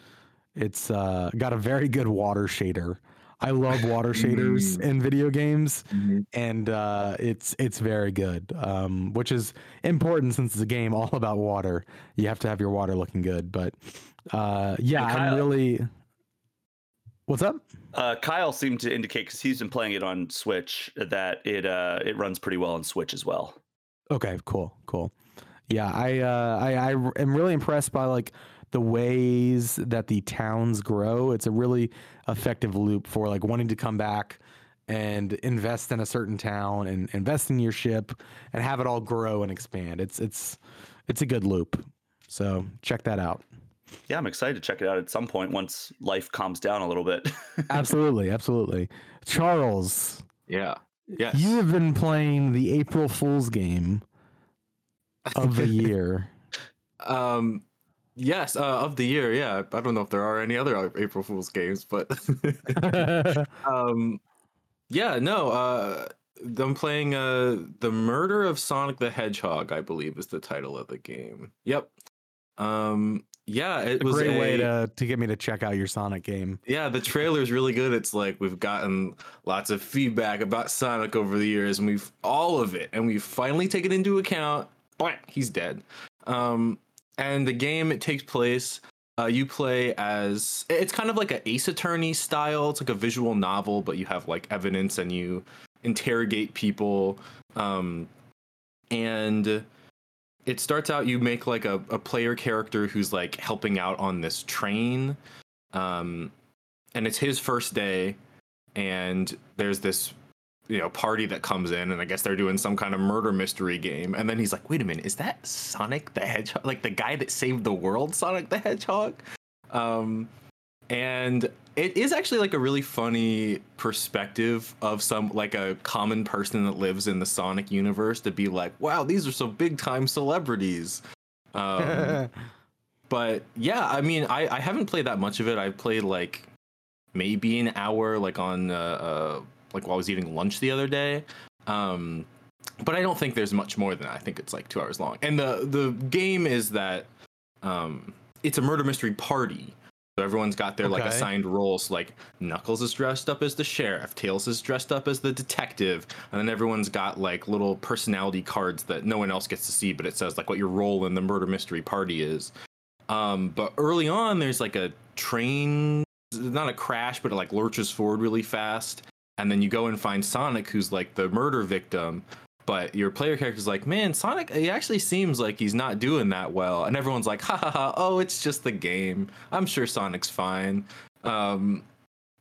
it's uh, got a very good water shader. I love water shaders mm. in video games, mm-hmm. and uh, it's it's very good, um, which is important since it's a game all about water. You have to have your water looking good. But uh, yeah, Kyle, I'm really. What's up? Uh, Kyle seemed to indicate because he's been playing it on Switch that it uh, it runs pretty well on Switch as well. Okay, cool, cool. Yeah, I uh, I I am really impressed by like the ways that the towns grow. It's a really effective loop for like wanting to come back and invest in a certain town and invest in your ship and have it all grow and expand. It's it's it's a good loop. So check that out. Yeah, I'm excited to check it out at some point once life calms down a little bit. <laughs> absolutely, absolutely. Charles. Yeah. Yes. You have been playing the April Fool's game <laughs> of the year. um Yes, uh, of the year. Yeah, I don't know if there are any other April Fools games, but <laughs> <laughs> um, yeah, no. Uh, I'm playing uh, the Murder of Sonic the Hedgehog. I believe is the title of the game. Yep. Um, yeah, it a was great a, great way to to get me to check out your Sonic game. Yeah, the trailer is really good. It's like we've gotten lots of feedback about Sonic over the years, and we've all of it, and we've finally taken into account. He's dead. Um, and the game it takes place uh, you play as it's kind of like an ace attorney style. It's like a visual novel but you have like evidence and you interrogate people. Um, and it starts out you make like a, a player character who's like helping out on this train. Um, and it's his first day and there's this you know party that comes in and i guess they're doing some kind of murder mystery game. And then he's like wait a minute is that sonic the hedgehog? Like the guy that saved the world sonic the hedgehog? Um and it is actually like a really funny perspective of some like a common person that lives in the sonic universe to be like wow these are some big time celebrities. Um <laughs> but yeah i mean i i haven't played that much of it. I've played like maybe an hour like on uh, uh like while I was eating lunch the other day. Um, but I don't think there's much more than that. I think it's like two hours long. And the the game is that um, it's a murder mystery party. So everyone's got their okay. like assigned roles. Like Knuckles is dressed up as the sheriff, Tails is dressed up as the detective, and then everyone's got like little personality cards that no one else gets to see, but it says like what your role in the murder mystery party is. Um, but early on, there's like a train, not a crash, but it like lurches forward really fast, and then you go and find Sonic, who's like the murder victim. But your player character's like, man, Sonic, he actually seems like he's not doing that well. And everyone's like, ha ha ha, oh, it's just the game. I'm sure Sonic's fine. Um,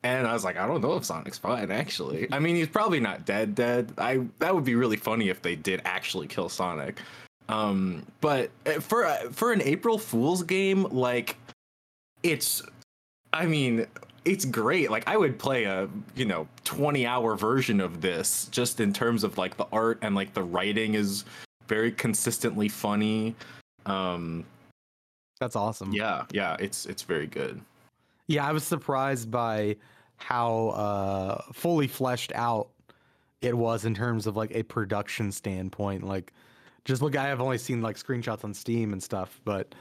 and I was like, I don't know if Sonic's fine, actually. I mean, he's probably not dead, dead. I that would be really funny if they did actually kill Sonic. Um, but eh, for for an April Fool's game, like, it's, I mean, it's great. Like I would play a you know 20 hour version of this just in terms of like the art and like the writing is very consistently funny. Um, That's awesome. yeah, yeah, it's it's very good. Yeah, I was surprised by how uh, fully fleshed out it was in terms of like a production standpoint. Like, just look, I have only seen like screenshots on Steam and stuff, but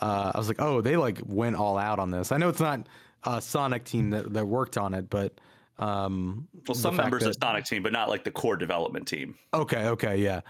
uh, I was like, oh, they like went all out on this. I know it's not a Sonic team that, that worked on it, but um, Well, some members that- of Sonic team, but not like the core development team. Okay, okay, yeah.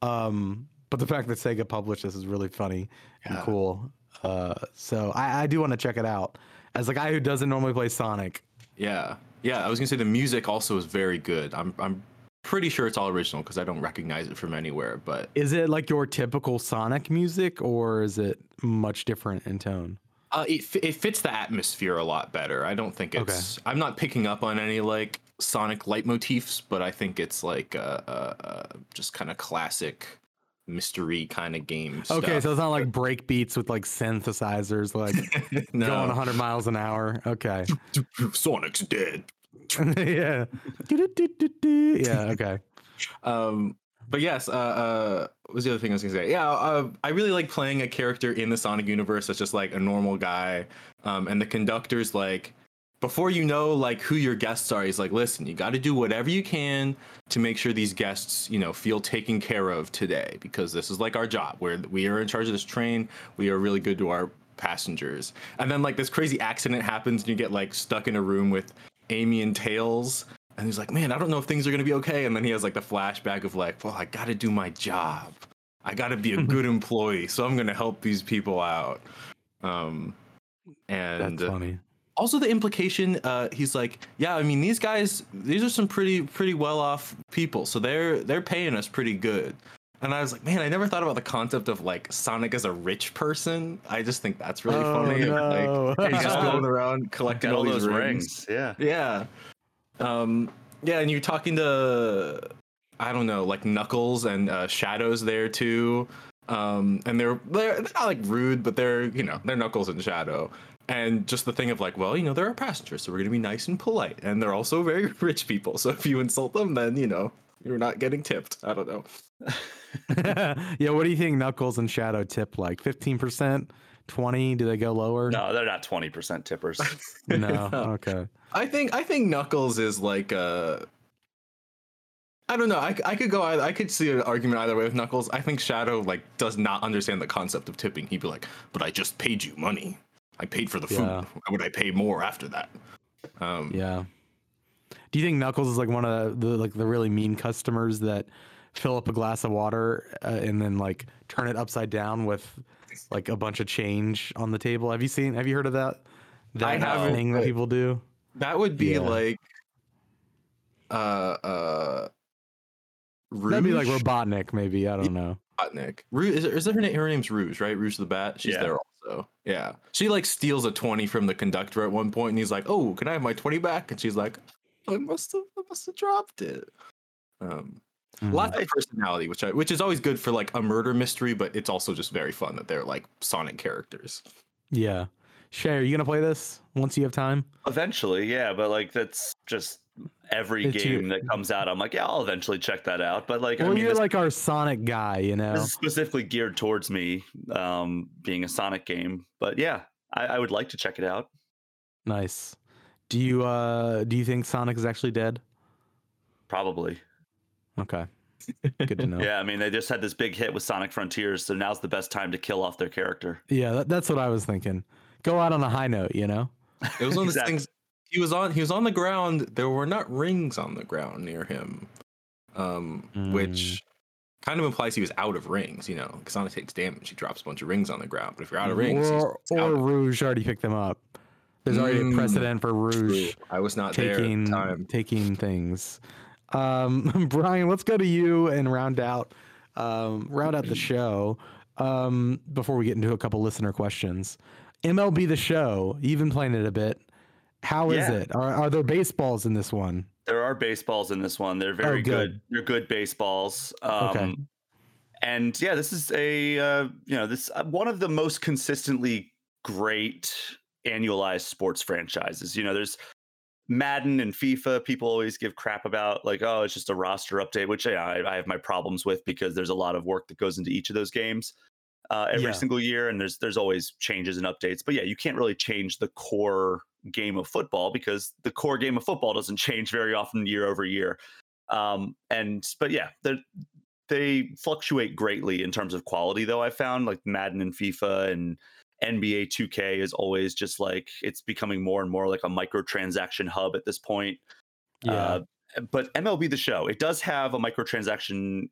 Um, but the fact that Sega published this is really funny and cool. Uh, so I, I do want to check it out. As a guy who doesn't normally play Sonic, Yeah, yeah. I was gonna say the music also is very good. I'm I'm pretty sure it's all original because I don't recognize it from anywhere. But is it like your typical Sonic music, or is it much different in tone? Uh, it it fits the atmosphere a lot better. I don't think Okay. it's. I'm not picking up on any like Sonic leitmotifs, but I think it's like uh, uh, uh just kind of classic mystery kind of game. Okay, stuff. so it's not like break beats with like synthesizers, like <laughs> no, going 100 miles an hour. Okay, <laughs> Sonic's dead. <laughs> yeah, yeah. Okay, Um, but yes, uh, uh, what was the other thing I was gonna say? Yeah, uh, I really like playing a character in the Sonic universe that's just like a normal guy. Um, and the conductor's like, before you know like who your guests are, he's like, listen, you got to do whatever you can to make sure these guests, you know, feel taken care of today because this is like our job. Where we are in charge of this train, we are really good to our passengers. And then like this crazy accident happens, and you get like stuck in a room with Amy and Tails. And he's like, man, I don't know if things are gonna be okay. And then he has like the flashback of like, well, I gotta do my job. I gotta be a <laughs> good employee, so I'm gonna help these people out. Um, and that's funny. also the implication, uh, he's like, yeah, I mean, these guys, these are some pretty pretty well off people, so they're they're paying us pretty good. And I was like, man, I never thought about the concept of like Sonic as a rich person. I just think that's really Oh, funny. <laughs> no. Like, he's just <laughs> going around collecting all, all these those rings. rings. Yeah. Yeah. Um yeah, and you're talking to I don't know, like Knuckles and uh, Shadows there too. Um and they're they're, they're not like rude, but they're, you know, they're Knuckles and Shadow. And just the thing of like, well, you know, they're our passengers, so we're gonna be nice and polite. And they're also very <laughs> rich people. So if you insult them, then you know, you're not getting tipped. I don't know. <laughs> yeah, what do you think Knuckles and Shadow tip like? 15%? 20? Do they go lower? No, they're not 20% tippers. <laughs> <laughs> No. Okay. I think I think Knuckles is like uh I don't know. I, I could go. either- I could see an argument either way with Knuckles. I think Shadow like does not understand the concept of tipping. He'd be like, "But I just paid you money. I paid for the food. Yeah. Why would I pay more after that?" Um, Yeah. Do you think Knuckles is like one of the, the like the really mean customers that fill up a glass of water uh, and then like turn it upside down with like a bunch of change on the table? Have you seen? Have you heard of that? That I haven't, thing that people do. that would be Yeah. like, uh, uh, That'd be like Rouge? Robotnik, maybe. I don't know. Robotnik. Rouge, is, it, is that her name? Her name's Rouge, right? Rouge the Bat. She's Yeah. there also. Yeah. She like steals a twenty from the conductor at one point, and he's like, "Oh, can I have my twenty back?" And she's like, "I must have, I must have dropped it." Um, Mhm. lots of personality, which I, which is always good for like a murder mystery, but it's also just very fun that they're like Sonic characters. Yeah. Shea, are you gonna play this once you have time? Eventually, yeah, but like that's just every It's you- game that comes out. I'm like, yeah, I'll eventually check that out. But like, I well, mean, you're this, like our Sonic guy, you know. this is specifically geared towards me, um, being a Sonic game. But yeah, I, I would like to check it out. Nice. Do you uh do you think Sonic is actually dead? Probably. Okay. Good to <laughs> know. Yeah, I mean, they just had this big hit with Sonic Frontiers, so now's the best time to kill off their character. Yeah, that, that's what I was thinking. Go out on a high note, you know. It was one of those Exactly. things. He was on. He was on the ground. There were not rings on the ground near him, um, Mm. which kind of implies he was out of rings. You know, because Sonic takes damage. He drops a bunch of rings on the ground. But if you're out of rings, he's- or or of- Rouge already picked them up. There's already a Mm, precedent for Rouge True. I was not there taking the time. taking things. Um, <laughs> Brian, let's go to you and round out um, round out the show um, before we get into a couple listener questions. MLB the show. You've been playing it a bit. How is Yeah. it? Are, are there baseballs in this one? There are baseballs in this one. They're very Oh, good. good. They're good baseballs. Um, Okay. And yeah, this is a uh, you know this uh, one of the most consistently great annualized sports franchises. You know, there's Madden and FIFA, people always give crap about like, oh, it's just a roster update, which yeah, I, I have my problems with because there's a lot of work that goes into each of those games uh, every yeah. single year, and there's there's always changes and updates. But yeah, you can't really change the core game of football because the core game of football doesn't change very often year over year. Um, and but yeah, they fluctuate greatly in terms of quality. Though I found like Madden and FIFA and NBA 2K is always just like it's becoming more and more like a microtransaction hub at this point. Yeah. Uh, but MLB the show, it does have a microtransaction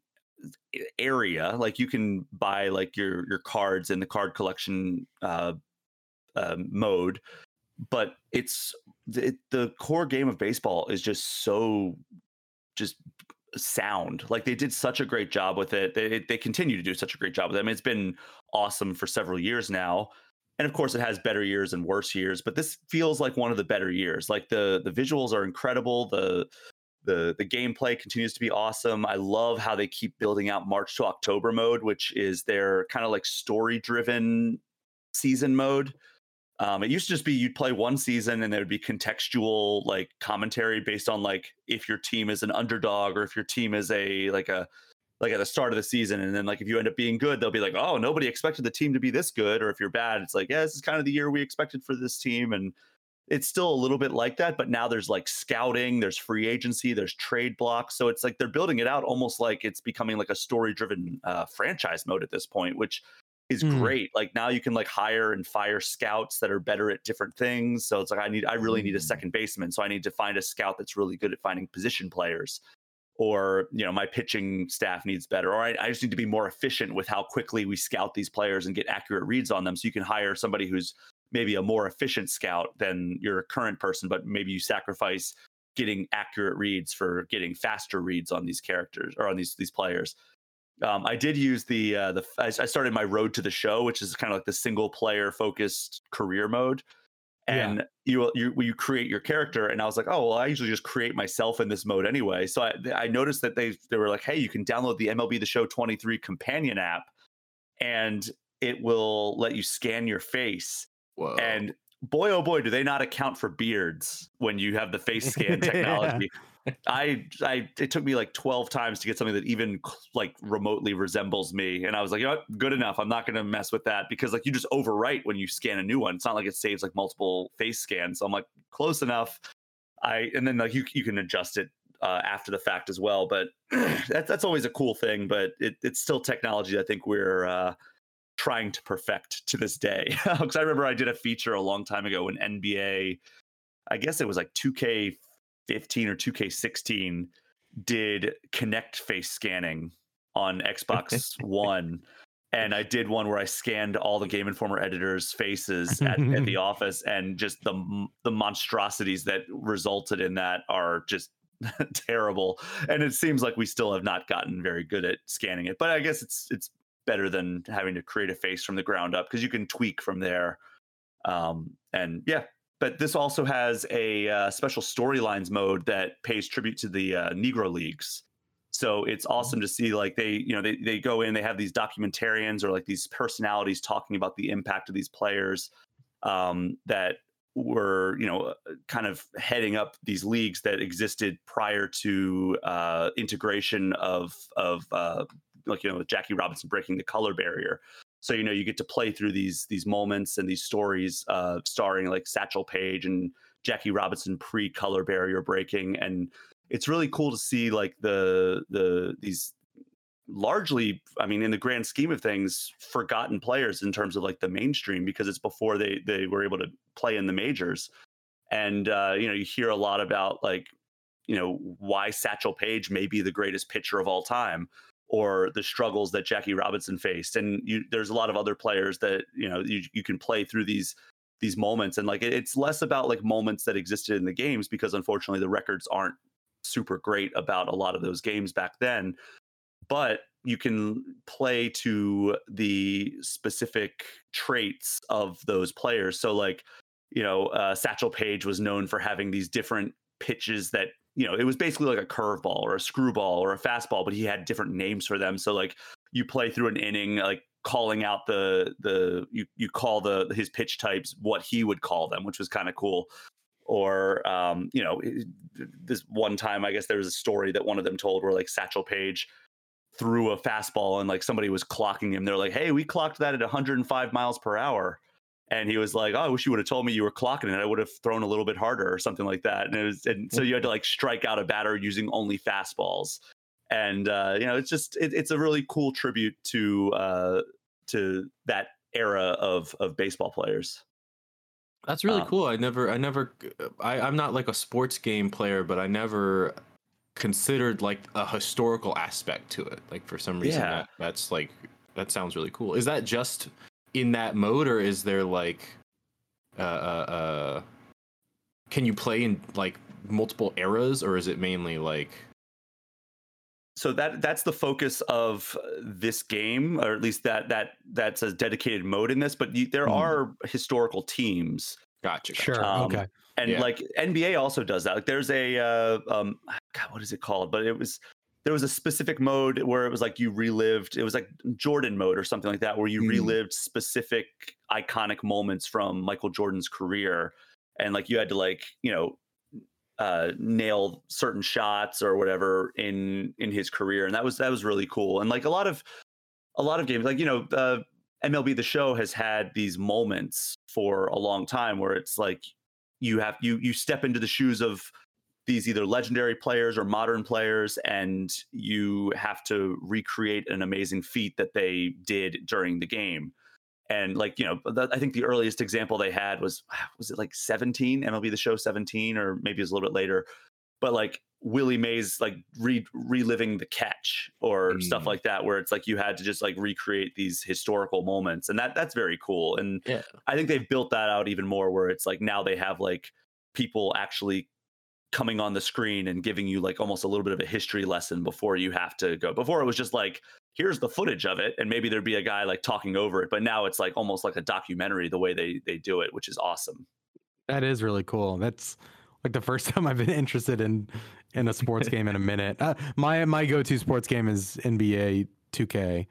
area. Like you can buy like your your cards in the card collection uh, uh, mode, but it's it, the core game of baseball is just so just sound. Like they did such a great job with it. They they continue to do such a great job with it. I mean, it's been awesome for several years now. And of course, it has better years and worse years, but this feels like one of the better years. Like the the visuals are incredible. The the the gameplay continues to be awesome. I love how they keep building out March to October mode, which is their kind of like story driven season mode. Um, it used to just be you'd play one season and there would be contextual like commentary based on like if your team is an underdog or if your team is a like a like at the start of the season. And then like if you end up being good they'll be like oh nobody expected the team to be this good. Or if you're bad it's like yeah this is kind of the year we expected for this team. And it's still a little bit like that but now there's like scouting there's free agency there's trade blocks. So it's like they're building it out almost like it's becoming like a story driven uh, franchise mode at this point which is mm. great. Like now you can like hire and fire scouts that are better at different things. So it's like I need I really need a mm. second baseman. So I need to find a scout that's really good at finding position players. Or, you know, my pitching staff needs better. Or I, I just need to be more efficient with how quickly we scout these players and get accurate reads on them. So you can hire somebody who's maybe a more efficient scout than your current person, but maybe you sacrifice getting accurate reads for getting faster reads on these characters or on these these players. Um, I did use the uh, the I started my road to the show, which is kind of like the single player focused career mode. And yeah. you you you create your character, and I was like, oh well, I usually just create myself in this mode anyway. So I I noticed that they they were like, hey, you can download the MLB The Show 23 companion app, and it will let you scan your face. Whoa. And boy, oh boy, do they not account for beards when you have the face scan <laughs> technology. I, I, it took me like 12 times to get something that even like remotely resembles me. And I was like, you know? Good enough. I'm not going to mess with that because like you just overwrite when you scan a new one. It's not like it saves like multiple face scans. So I'm like, close enough. I, and then like you, you can adjust it uh, after the fact as well. But <clears throat> that's, that's always a cool thing, but it, it's still technology I think we're, uh, trying to perfect to this day. <laughs> Because I remember I did a feature a long time ago when NBA, I guess it was like 2K 15 or 2K16 did Kinect face scanning on Xbox <laughs> One. And I did one where I scanned all the Game Informer editors' faces at, at the <laughs> office, and just the the monstrosities that resulted in that are just <laughs> terrible. And it seems like we still have not gotten very good at scanning it. But I guess it's it's better than having to create a face from the ground up because you can tweak from there. Um, and yeah, but this also has a uh, special storylines mode that pays tribute to the uh, Negro Leagues. So it's mm-hmm. awesome to see like they, you know, they they go in, they have these documentarians or like these personalities talking about the impact of these players um, that were, you know, uh, kind of heading up these leagues that existed prior to uh, integration of of uh, like you know Jackie Robinson breaking the color barrier. So you know you get to play through these these moments and these stories, uh, starring like Satchel Paige and Jackie Robinson pre color barrier breaking, and it's really cool to see like the the these largely i mean in the grand scheme of things forgotten players in terms of like the mainstream because it's before they they were able to play in the majors. And uh you know you hear a lot about like you know why satchel paige may be the greatest pitcher of all time or the struggles that Jackie Robinson faced. And you, there's a lot of other players that you know you, you can play through these these moments, and like it's less about like moments that existed in the games because unfortunately the records aren't super great about a lot of those games back then. But you can play to the specific traits of those players. So like you know, uh, Satchel Paige was known for having these different pitches that you know, it was basically like a curveball or a screwball or a fastball, but he had different names for them. So like you play through an inning, like calling out the the you you call the his pitch types what he would call them, which was kind of cool. Or um, you know, this one time I guess there was a story that one of them told where like Satchel Paige threw a fastball and like somebody was clocking him. They're like, "Hey, we clocked that at 105 miles per hour." And he was like, "Oh, I wish you would have told me you were clocking it. I would have thrown a little bit harder or something like that." And it was, and so you had to like strike out a batter using only fastballs. And uh, you know, it's just it, it's a really cool tribute to uh, to that era of of baseball players. That's really um, cool. I never, I never, I, I'm not like a sports game player, but I never considered like a historical aspect to it. Like for some reason, yeah. that, that's like that sounds really cool. Is that just in that mode, or is there like, uh, uh, uh can you play in like multiple eras, or is it mainly like? So that that's the focus of this game, or at least that that that's a dedicated mode in this. But you, there mm. are historical teams. Gotcha. gotcha. Sure. Um, okay and yeah. like NBA also does that. Like there's a uh, um, God, what is it called? But it was there was a specific mode where it was like you relived. It was like Jordan mode or something like that, where you mm. relived specific iconic moments from Michael Jordan's career, and like you had to like you know uh, nail certain shots or whatever in in his career, and that was that was really cool. And like a lot of a lot of games, like you know. Uh, MLB The Show has had these moments for a long time where it's like you have you you step into the shoes of these either legendary players or modern players and you have to recreate an amazing feat that they did during the game and like you know the, i think the earliest example they had was was it like 17 mlb the show 17 or maybe it was a little bit later but like Willie Mays like re- reliving the catch or mm. stuff like that, where it's like you had to just like recreate these historical moments, and that that's very cool. And yeah. I think they've built that out even more, where it's like now they have like people actually coming on the screen and giving you like almost a little bit of a history lesson before you have to go. Before it was just like here's the footage of it, and maybe there'd be a guy like talking over it, but now it's like almost like a documentary the way they they do it, which is awesome. That is really cool. That's like the first <laughs> time I've been interested in in a sports game in a minute. Uh, my my go to sports game is NBA 2K.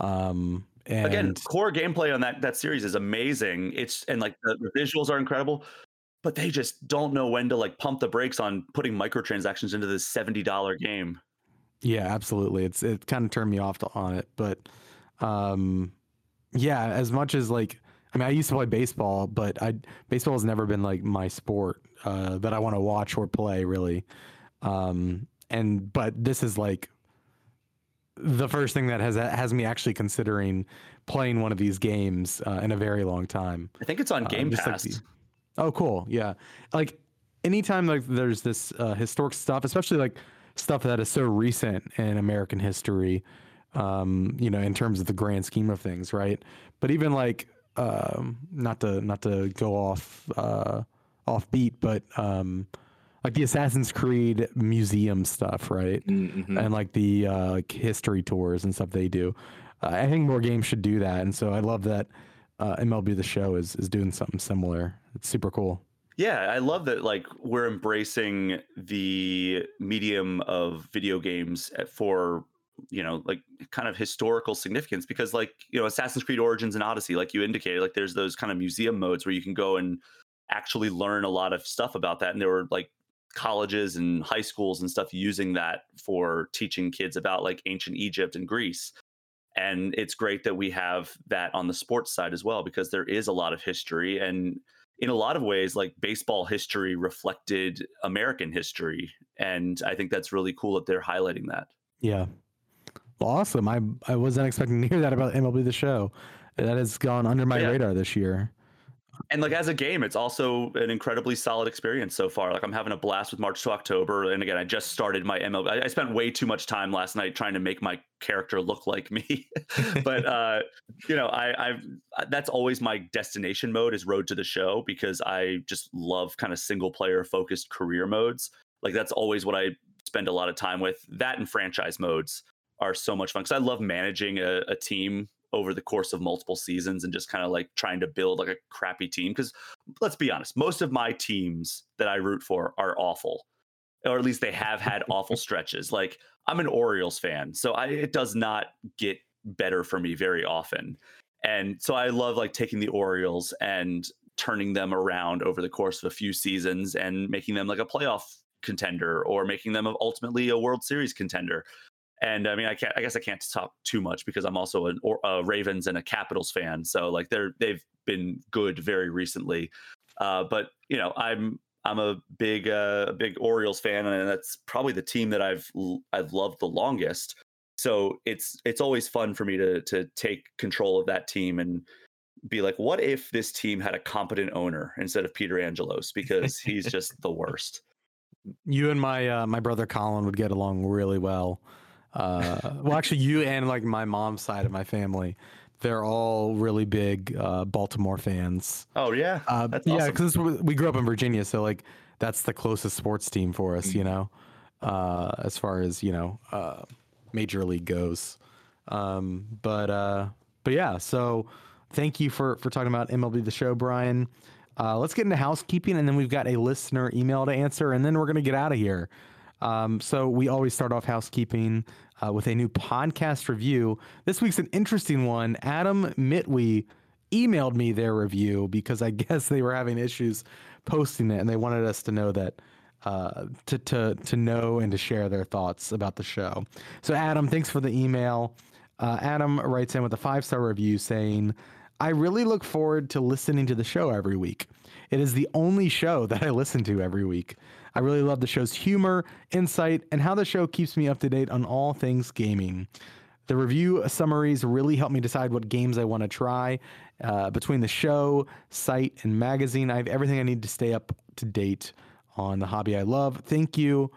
Um, and again, core gameplay on that that series is amazing. It's and like the, the visuals are incredible, but they just don't know when to like pump the brakes on putting microtransactions into this seventy dollar game. Yeah, absolutely. It's it kind of turned me off to, on it, but um, yeah, as much as like I mean, I used to play baseball, but I baseball has never been like my sport uh, that I want to watch or play really. Um, and but this is like the first thing that has has me actually considering playing one of these games uh, in a very long time. I think it's on uh, Game Pass. Like the, oh, cool. Yeah, like anytime like there's this uh, historic stuff, especially like stuff that is so recent in American history, um, you know, in terms of the grand scheme of things, right? But even like um, not to not to go off uh, off beat, but um, like the Assassin's Creed museum stuff, right? Mm-hmm. And like the uh, like history tours and stuff they do. Uh, I think more games should do that, and so I love that uh, MLB The Show is is doing something similar. It's super cool. Yeah, I love that. Like we're embracing the medium of video games for you know like kind of historical significance because like you know assassin's creed origins and odyssey like you indicated like there's those kind of museum modes where you can go and actually learn a lot of stuff about that and there were like colleges and high schools and stuff using that for teaching kids about like ancient egypt and greece and it's great that we have that on the sports side as well because there is a lot of history and in a lot of ways like baseball history reflected american history and i think that's really cool that they're highlighting that yeah awesome. I I wasn't expecting to hear that about MLB the Show. That has gone under my yeah. radar this year. And like as a game, it's also an incredibly solid experience so far. Like I'm having a blast with March to October, and again, I just started my MLB. I, I spent way too much time last night trying to make my character look like me, <laughs> but uh, you know, I, I've that's always my destination mode is Road to the Show because I just love kind of single player focused career modes. Like that's always what I spend a lot of time with. That and franchise modes are so much fun because I love managing a, a, team over the course of multiple seasons and just kind of like trying to build like a crappy team. Because let's be honest, most of my teams that I root for are awful, or at least they have had awful <laughs> stretches. Like I'm an Orioles fan, so I, it does not get better for me very often. And so I love like taking the Orioles and turning them around over the course of a few seasons and making them like a playoff contender or making them ultimately a World Series contender. And I mean, I can't. I guess I can't talk too much because I'm also an, a Ravens and a Capitals fan. So like they're they've been good very recently. Uh, but you know, I'm I'm a big uh, big Orioles fan, and that's probably the team that I've I've loved the longest. So it's it's always fun for me to to take control of that team and be like, what if this team had a competent owner instead of Peter Angelos because he's <laughs> just the worst. You and my uh, my brother Colin would get along really well. Uh, well, actually, you and like my mom's side of my family, they're all really big uh, Baltimore fans. Oh yeah, uh, yeah, because we grew up in Virginia, so like that's the closest sports team for us, you mm. know, uh, as far as you know, uh, major league goes. Um, but uh, but yeah, so thank you for for talking about MLB the Show, Brian. Uh, let's get into housekeeping, and then we've got a listener email to answer, and then we're gonna get out of here. Um, so we always start off housekeeping uh, with a new podcast review. This week's an interesting one. Adam Mitwe emailed me their review because I <laughs> guess they were having issues posting it, and they wanted us to know that uh, to to to know and to share their thoughts about the show. So Adam, thanks for the email. Uh, Adam writes in with a five star review saying, "I really look forward to listening to the show every week. It is the only show that I listen to every week. I really love the show's humor, insight, and how the show keeps me up to date on all things gaming. The review summaries really help me decide what games I want to try. Uh, between the show, site, and magazine, I have everything I need to stay up to date on the hobby I love. Thank you,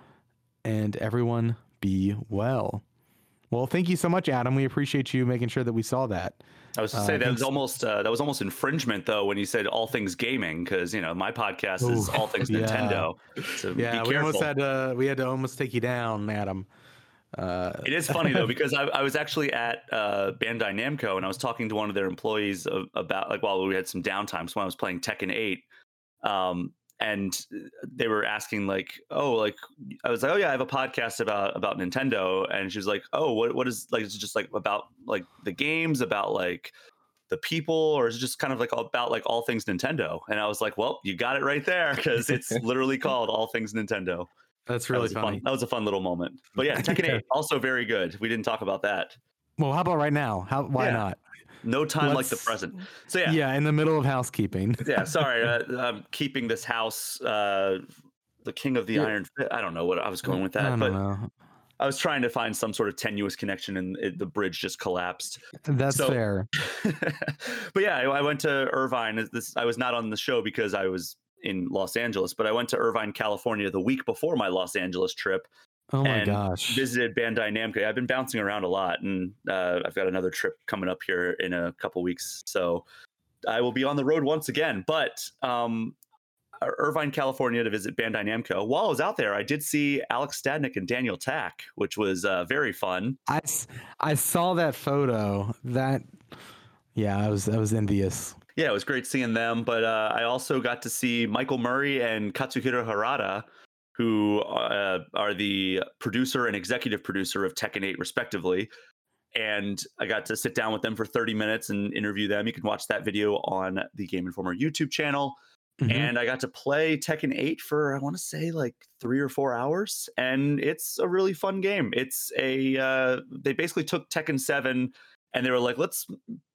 and everyone be well. Well, thank you so much, Adam. We appreciate you making sure that we saw that. I was to uh, say that was almost uh, that was almost infringement though when you said all things gaming because you know my podcast Ooh, is all things <laughs> yeah. Nintendo. So yeah, we almost had to we had to almost take you down, Adam. Uh, it is funny though because I, I was actually at uh, Bandai Namco and I was talking to one of their employees about like while we had some downtime. So when I was playing Tekken Eight, um, and uh, they were asking like oh like i was like oh yeah i have a podcast about about nintendo and she was like oh what what is like it's just like about like the games about like the people or is it just kind of like about like all things nintendo? And i was like well you got it right there because it's <laughs> literally called all things nintendo. That's really that funny fun, that was a fun little moment. But yeah <laughs> tekken 8 also very good. We didn't talk about that. Well how about right now? How why yeah. not no time Let's, like the present. So yeah, yeah, in the middle of housekeeping. <laughs> yeah, sorry, uh, <laughs> I'm keeping this house. Uh, the king of the yeah. iron. I don't know what I was going with that, I but know. I was trying to find some sort of tenuous connection, and it, the bridge just collapsed. That's so, fair. <laughs> but yeah, I, I, went to Irvine. This I was not on the show because I was in Los Angeles, but I went to Irvine, California, the week before my Los Angeles trip, Oh my gosh! Visited Bandai Namco. I've been bouncing around a lot, and uh, I've got another trip coming up here in a couple weeks. So I will be on the road once again. But um, Irvine, California, to visit Bandai Namco. While I was out there, I did see Alex Stadnik and Daniel Tack, which was uh, very fun. I, I saw that photo. That yeah, I was I was envious. Yeah, it was great seeing them. But uh, I also got to see Michael Murray and Katsuhiro Harada who uh, are the producer and executive producer of Tekken 8, respectively. And I got to sit down with them for 30 minutes and interview them. You can watch that video on the Game Informer YouTube channel. Mm-hmm. And I got to play Tekken 8 for, I want to say, like three or four hours. And it's a really fun game. It's a, uh, they basically took Tekken 7 and they were like, let's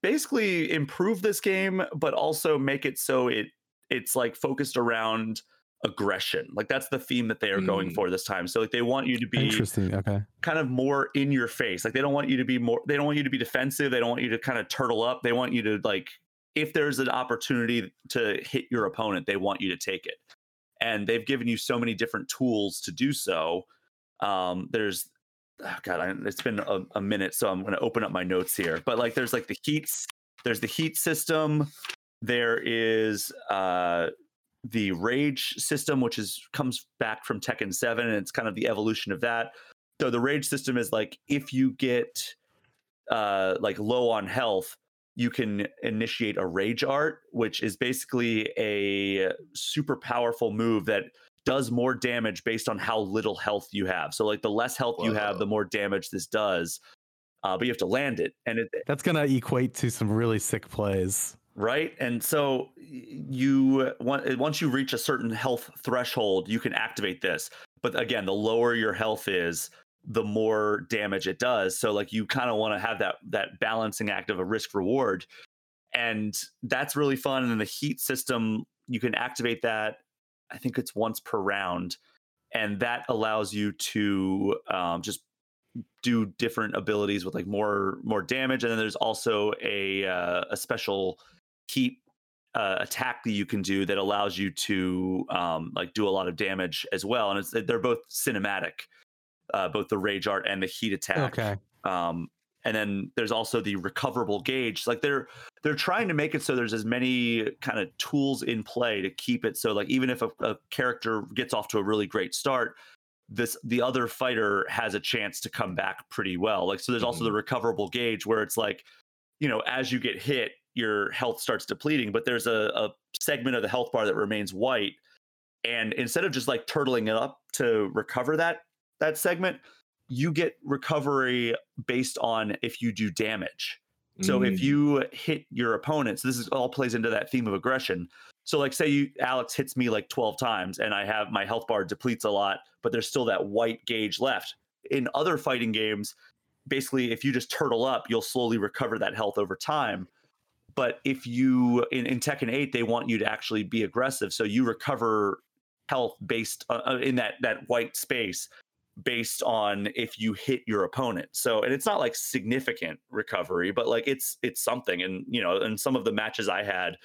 basically improve this game, but also make it so it it's like focused around aggression. Like that's the theme that they are mm. going for this time. So like they want you to be interesting. Okay. Kind of more in your face. Like they don't want you to be more they don't want you to be defensive. They don't want you to kind of turtle up. They want you to like if there's an opportunity to hit your opponent, they want you to take it. And they've given you so many different tools to do so. Um, there's oh God, I, it's been a, a minute, so I'm going to open up my notes here. But like, there's like the heat, there's the heat system. There is uh, the rage system, which is comes back from Tekken 7, and it's kind of the evolution of that. So the rage system is like if you get uh like low on health, you can initiate a rage art, which is basically a super powerful move that does more damage based on how little health you have. So like the less health Whoa. you have, the more damage this does. uh, but you have to land it, and it, that's gonna equate to some really sick plays, right? And so you once you reach a certain health threshold, you can activate this. But again, the lower your health is, the more damage it does. So like you kind of want to have that that balancing act of a risk reward, and that's really fun. And then the heat system, you can activate that. I think it's once per round, and that allows you to um, just do different abilities with like more more damage and then there's also a uh, a special heat uh, attack that you can do that allows you to um, like do a lot of damage as well and it's they're both cinematic uh, both the rage art and the heat attack okay um, and then there's also the recoverable gauge like they're they're trying to make it so there's as many kind of tools in play to keep it so like even if a, a character gets off to a really great start this the other fighter has a chance to come back pretty well. Like so there's also the mm-hmm. recoverable gauge where it's like, you know, as you get hit, your health starts depleting, but there's a, a segment of the health bar that remains white. And instead of just like turtling it up to recover that that segment, you get recovery based on if you do damage. So mm. if you hit your opponents, this is all plays into that theme of aggression. So like say you Alex hits me like 12 times and I have my health bar depletes a lot, but there's still that white gauge left. In other fighting games, basically if you just turtle up, you'll slowly recover that health over time. But if you in, in Tekken 8, they want you to actually be aggressive. So you recover health based uh, uh in that that white space based on if you hit your opponent. So and it's not like significant recovery, but like it's it's something. And you know, in some of the matches I had,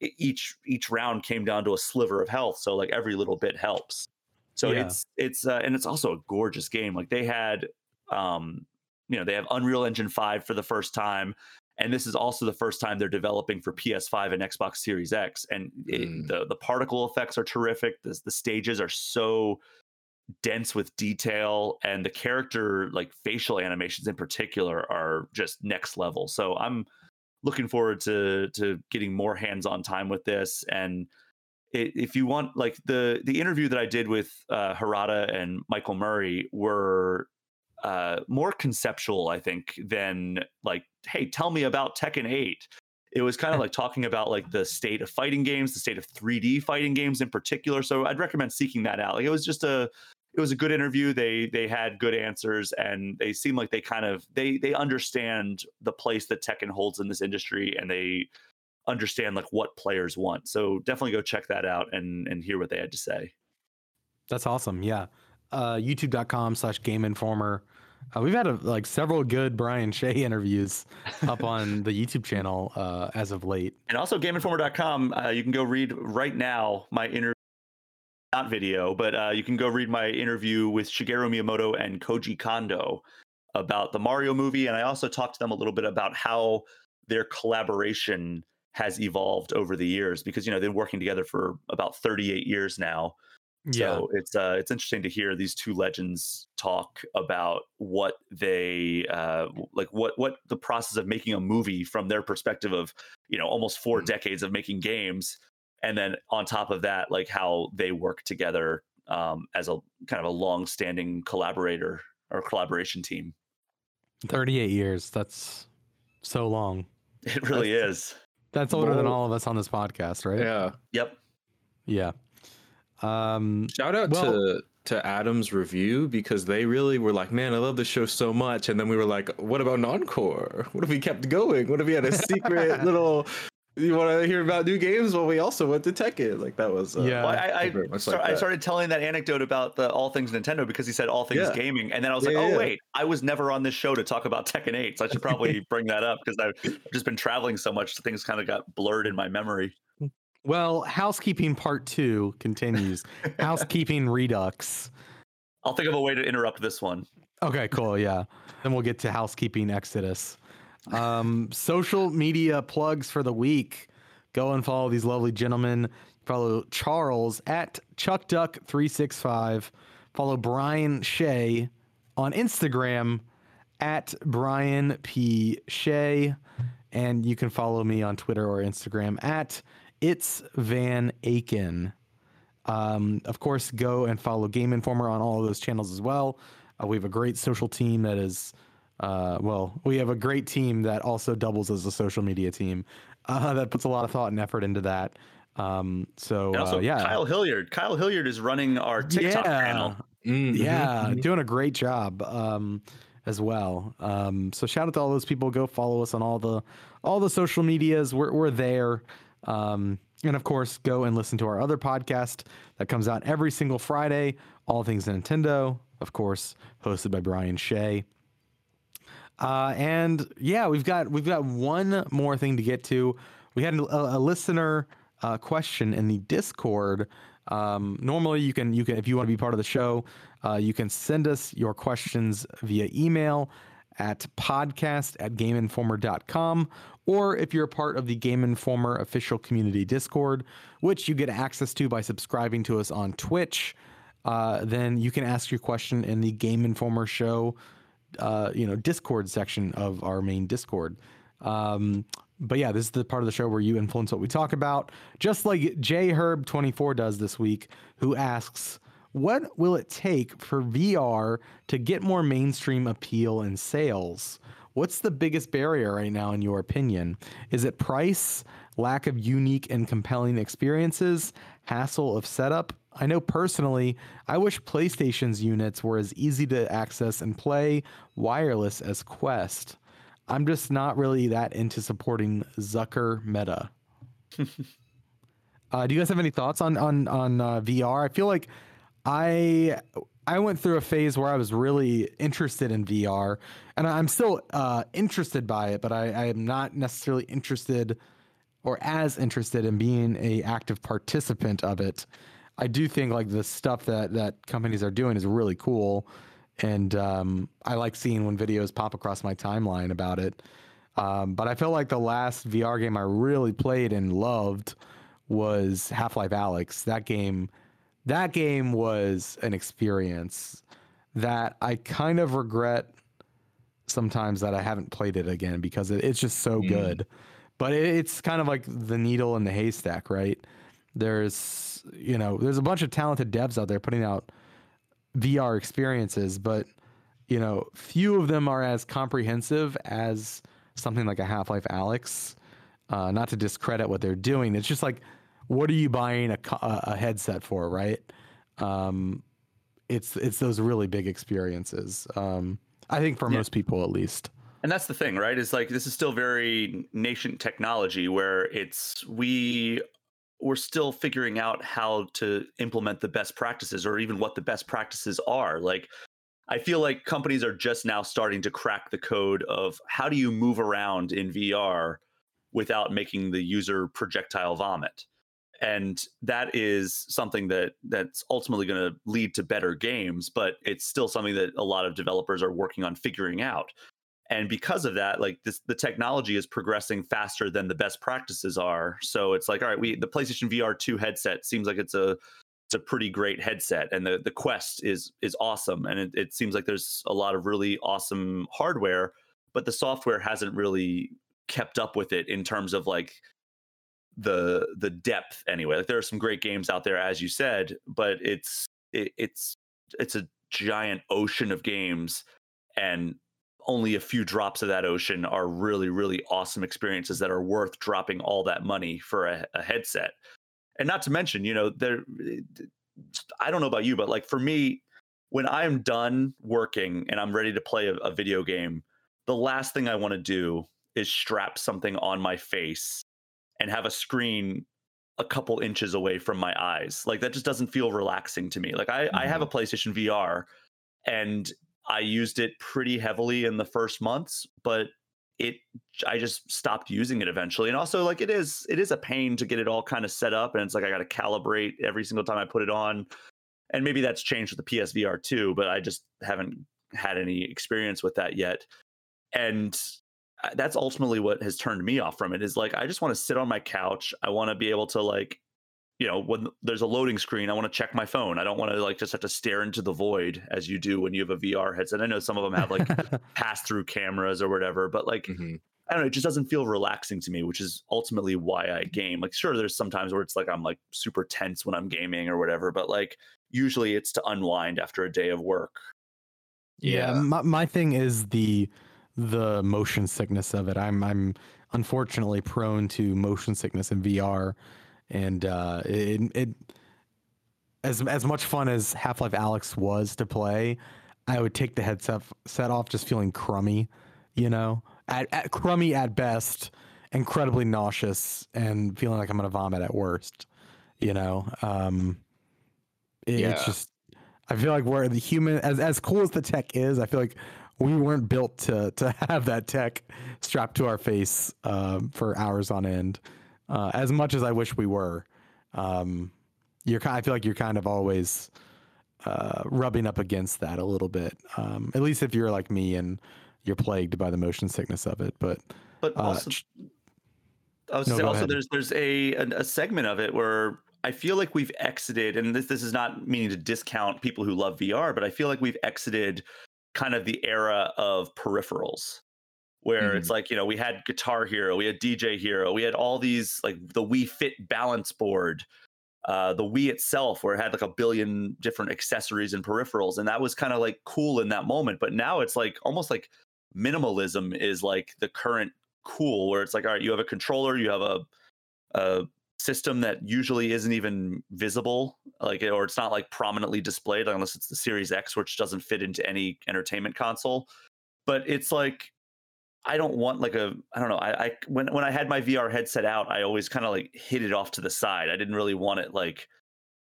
each each round came down to a sliver of health so like every little bit helps so yeah. it's it's uh, and it's also a gorgeous game like they had um you know they have unreal engine 5 for the first time and this is also the first time they're developing for ps5 and xbox series x. And it, mm. the the particle effects are terrific. The, the stages are so dense with detail. And the character like facial animations in particular are just next level. So i'm looking forward to to getting more hands-on time with this. And if you want like the the interview that i did with uh, harada and michael murray were uh, more conceptual i think than like hey tell me about tekken 8 it was kind of like talking about like the state of fighting games the state of 3d fighting games in particular so i'd recommend seeking that out like it was just a it was a good interview. They they had good answers, and they seem like they kind of they they understand the place that Tekken holds in this industry, and they understand like what players want. So definitely go check that out and and hear what they had to say. That's awesome. Yeah, uh, YouTube.com slash Game Informer. Uh, we've had a, like several good Brian Shea interviews up on <laughs> the YouTube channel uh, as of late. And also GameInformer.com. Uh, you can go read right now my interview not video, but uh, you can go read my interview with Shigeru Miyamoto and Koji Kondo about the Mario movie. And I also talked to them a little bit about how their collaboration has evolved over the years because you know they're working together for about 38 years now. Yeah. So it's uh, it's interesting to hear these two legends talk about what they uh, like what what the process of making a movie from their perspective of you know almost 4 mm-hmm. decades of making games and then on top of that like how they work together um, as a kind of a long-standing collaborator or collaboration team. 38 years that's so long. It really that's, is. that's older than all of us on this podcast right? Yeah. Yep. Yeah um shout out well, to to Adam's review because they really were like, "Man, I love the show so much," and then we were like, "What about Noncore? What if we kept going? What if we had a secret <laughs> little you want to hear about new games? Well, we also went to Tekken. Like that was uh, yeah. Well, I I, start, like I, started telling that anecdote about the all things Nintendo because he said all things yeah. gaming, and then I was yeah, like, oh yeah. wait, I was never on this show to talk about Tekken 8, so I should probably <laughs> bring that up because I've just been traveling so much, things kind of got blurred in my memory. Well, housekeeping part two continues. <laughs> housekeeping redux. I'll think of a way to interrupt this one. Okay, cool. Yeah. Then we'll get to housekeeping Exodus. Um, social media plugs for the week. Go and follow these lovely gentlemen. Follow Charles at ChuckDuck365. Follow Brian Shea on Instagram at Brian P. Shea. And you can follow me on Twitter or Instagram at It's Van Aken. Um, of course, go and follow Game Informer on all of those channels as well. Uh, we have a great social team that is uh, well, we have a great team that also doubles as a social media team uh, <laughs> that puts a lot of thought and effort into that. Um, so also uh, yeah, Kyle Hilliard. Kyle Hilliard is running our TikTok yeah. channel. Mm, Yeah, doing a great job um, as well. Um, so shout out to all those people. Go follow us on all the all the social medias. We're we're there. Um, and of course, go and listen to our other podcast that comes out every single Friday. All things Nintendo, of course, hosted by Brian Shea. Uh, and yeah, we've got we've got one more thing to get to. We had a, a listener uh, question in the Discord. Um, normally, you can you can if you want to be part of the show, uh, you can send us your questions via email at podcast at gameinformer.com or if you're a part of the Game Informer official community Discord, which you get access to by subscribing to us on Twitch, uh, then you can ask your question in the Game Informer show uh, you know, Discord section of our main Discord. Um, but yeah, this is the part of the show where you influence what we talk about, just like J Herb 24 does this week, who asks, "What will it take for VR to get more mainstream appeal and sales? What's the biggest barrier right now, in your opinion? Is it price, lack of unique and compelling experiences, hassle of setup, I know personally, I wish PlayStation's units were as easy to access and play wireless as Quest. I'm just not really that into supporting Zucker meta. <laughs> uh, do you guys have any thoughts on on on uh, VR? I feel like I I went through a phase where I was really interested in VR, and I'm still uh, interested by it, but I, I am not necessarily interested or as interested in being a active participant of it. I do think like the stuff that that companies are doing is really cool, and um, I like seeing when videos pop across my timeline about it. Um, but I feel like the last VR game I really played and loved was Half Life Alyx. That game, that game was an experience that I kind of regret sometimes that I haven't played it again because it, it's just so Mm. good. But it, it's kind of like the needle in the haystack, right? There's you know there's a bunch of talented devs out there putting out VR experiences, but you know few of them are as comprehensive as something like a Half Life Alyx. Uh, not to discredit what they're doing, it's just like, what are you buying a a a headset for, right? Um, it's it's those really big experiences. Um, I think for Yeah. most people, at least. And that's the thing, right? Is like this is still very nascent technology where it's we we're still figuring out how to implement the best practices or even what the best practices are. Like I feel like companies are just now starting to crack the code of how do you move around in VR without making the user projectile vomit. And that is something that that's ultimately going to lead to better games, but it's still something that a lot of developers are working on figuring out. And because of that like this the technology is progressing faster than the best practices are. So it's like all right we the playstation vr 2 headset seems like it's a it's a pretty great headset and the the quest is is awesome and it, it seems like there's a lot of really awesome hardware but the software hasn't really kept up with it in terms of like the the depth anyway like there are some great games out there as you said but it's it, it's it's a giant ocean of games and only a few drops of that ocean are really really awesome experiences that are worth dropping all that money for a, a headset. And not to mention you know there i don't know about you but like for me when i'm done working and i'm ready to play a, a video game the last thing i want to do is strap something on my face and have a screen a couple inches away from my eyes like that just doesn't feel relaxing to me like i, I have a mm-hmm. playstation vr and I used it pretty heavily in the first months, but it I just stopped using it eventually. And also like it is it is a pain to get it all kind of set up and it's like I got to calibrate every single time I put it on. And maybe that's changed with the PSVR two, but I just haven't had any experience with that yet. And that's ultimately what has turned me off from it is like I just want to sit on my couch. I want to be able to like you know when there's a loading screen i want to check my phone i don't want to like just have to stare into the void as you do when you have a vr headset i know some of them have like <laughs> pass through cameras or whatever but like Mhm. i don't know it just doesn't feel relaxing to me which is ultimately why i game like sure there's sometimes where it's like i'm like super tense when i'm gaming or whatever but like usually it's to unwind after a day of work Yeah, my, my thing is the the motion sickness of it. I'm I'm unfortunately prone to motion sickness in VR, and uh, it, it as as much fun as Half Life Alyx was to play, I would take the headset set off just feeling crummy, you know, at, at crummy at best, incredibly nauseous, and feeling like I'm gonna vomit at worst, you know. Um, it, yeah. It's just I feel like we're the human as as cool as the tech is. I feel like we weren't built to to <laughs> have that tech strapped to our face um, for hours on end. Uh, as much as I wish we were, um, you're I feel like you're kind of always uh, rubbing up against that a little bit. Um, at least if you're like me and you're plagued by the motion sickness of it. But but uh, also, I was no, say, also ahead. there's there's a, a a segment of it where I feel like we've exited, and this this is not meaning to discount people who love VR, but I feel like we've exited kind of the era of peripherals where mm. it's like you know we had guitar hero we had dj hero we had all these like the wii fit balance board uh, the Wii itself, where it had like a billion different accessories and peripherals, and that was kind of like cool in that moment. But now it's like almost like minimalism is like the current cool, where it's like, all right, you have a controller, you have a a system that usually isn't even visible, like or it's not like prominently displayed unless it's the Series X, which doesn't fit into any entertainment console. But it's like I don't want like a I don't know. I, I when when I had my VR headset out, I always kind of like hid it off to the side. I didn't really want it like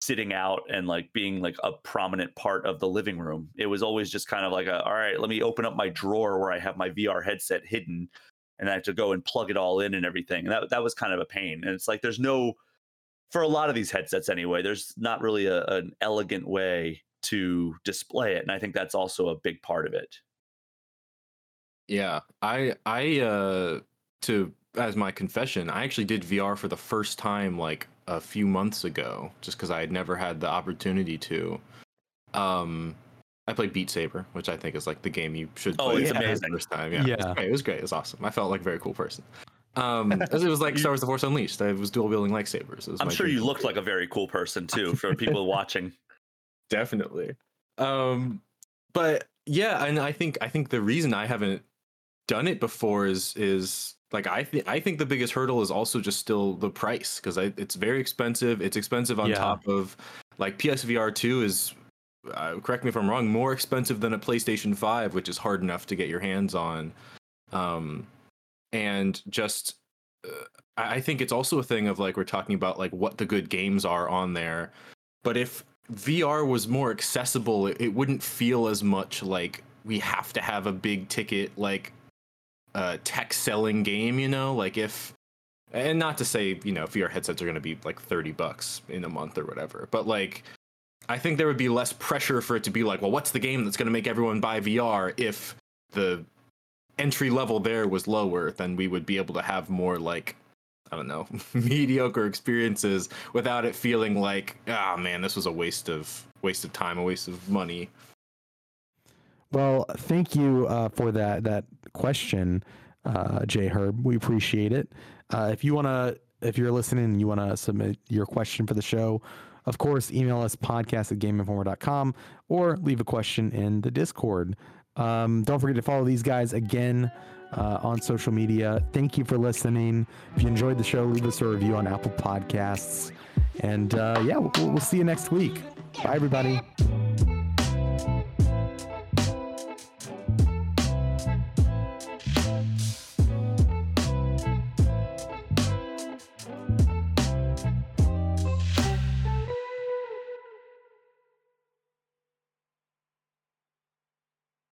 sitting out and like being like a prominent part of the living room. It was always just kind of like a all right, let me open up my drawer where I have my VR headset hidden and I have to go and plug it all in and everything. And that that was kind of a pain. And it's like there's no for a lot of these headsets anyway, there's not really a, an elegant way to display it. And I think that's also a big part of it. Yeah, I I uh to as my confession, I actually did VR for the first time like a few months ago, just because I had never had the opportunity to. Um, I played Beat Saber, which I think is like the game you should oh, play. Oh, it's amazing. First time, yeah, yeah. It was, great. it was great. It was awesome. I felt like a very cool person. Um, <laughs> it was like Star Wars: The Force Unleashed. I was dual wielding lightsabers. I'm sure you looked like a very cool person too for people watching. <laughs> Definitely. Um, but yeah, and I think I think the reason I haven't done it before is is like I think I think the biggest hurdle is also just still the price because it's very expensive. It's expensive on yeah. top of like PSVR two is uh, correct me if I'm wrong more expensive than a PlayStation five, which is hard enough to get your hands on. Um, and just uh, I think it's also a thing of like we're talking about like what the good games are on there, but if VR was more accessible, it, it wouldn't feel as much like we have to have a big ticket like uh, tech selling game, you know, like if and not to say, you know, VR headsets are going to be like 30 bucks in a month or whatever, but like I think there would be less pressure for it to be like, well, what's the game that's going to make everyone buy VR if the entry level there was lower, then we would be able to have more like I don't know, <laughs> mediocre experiences without it feeling like, ah oh, man, this was a waste of waste of time, a waste of money. Well, thank you uh, for that that question, uh, Jay Herb. We appreciate it. Uh, if you want to, if you're listening and you want to submit your question for the show, of course, email us podcast at gameinformer.com or leave a question in the Discord. Um, don't forget to follow these guys again uh, on social media. Thank you for listening. If you enjoyed the show, leave us a review on Apple Podcasts. And uh, yeah, we'll, we'll see you next week. Bye, everybody.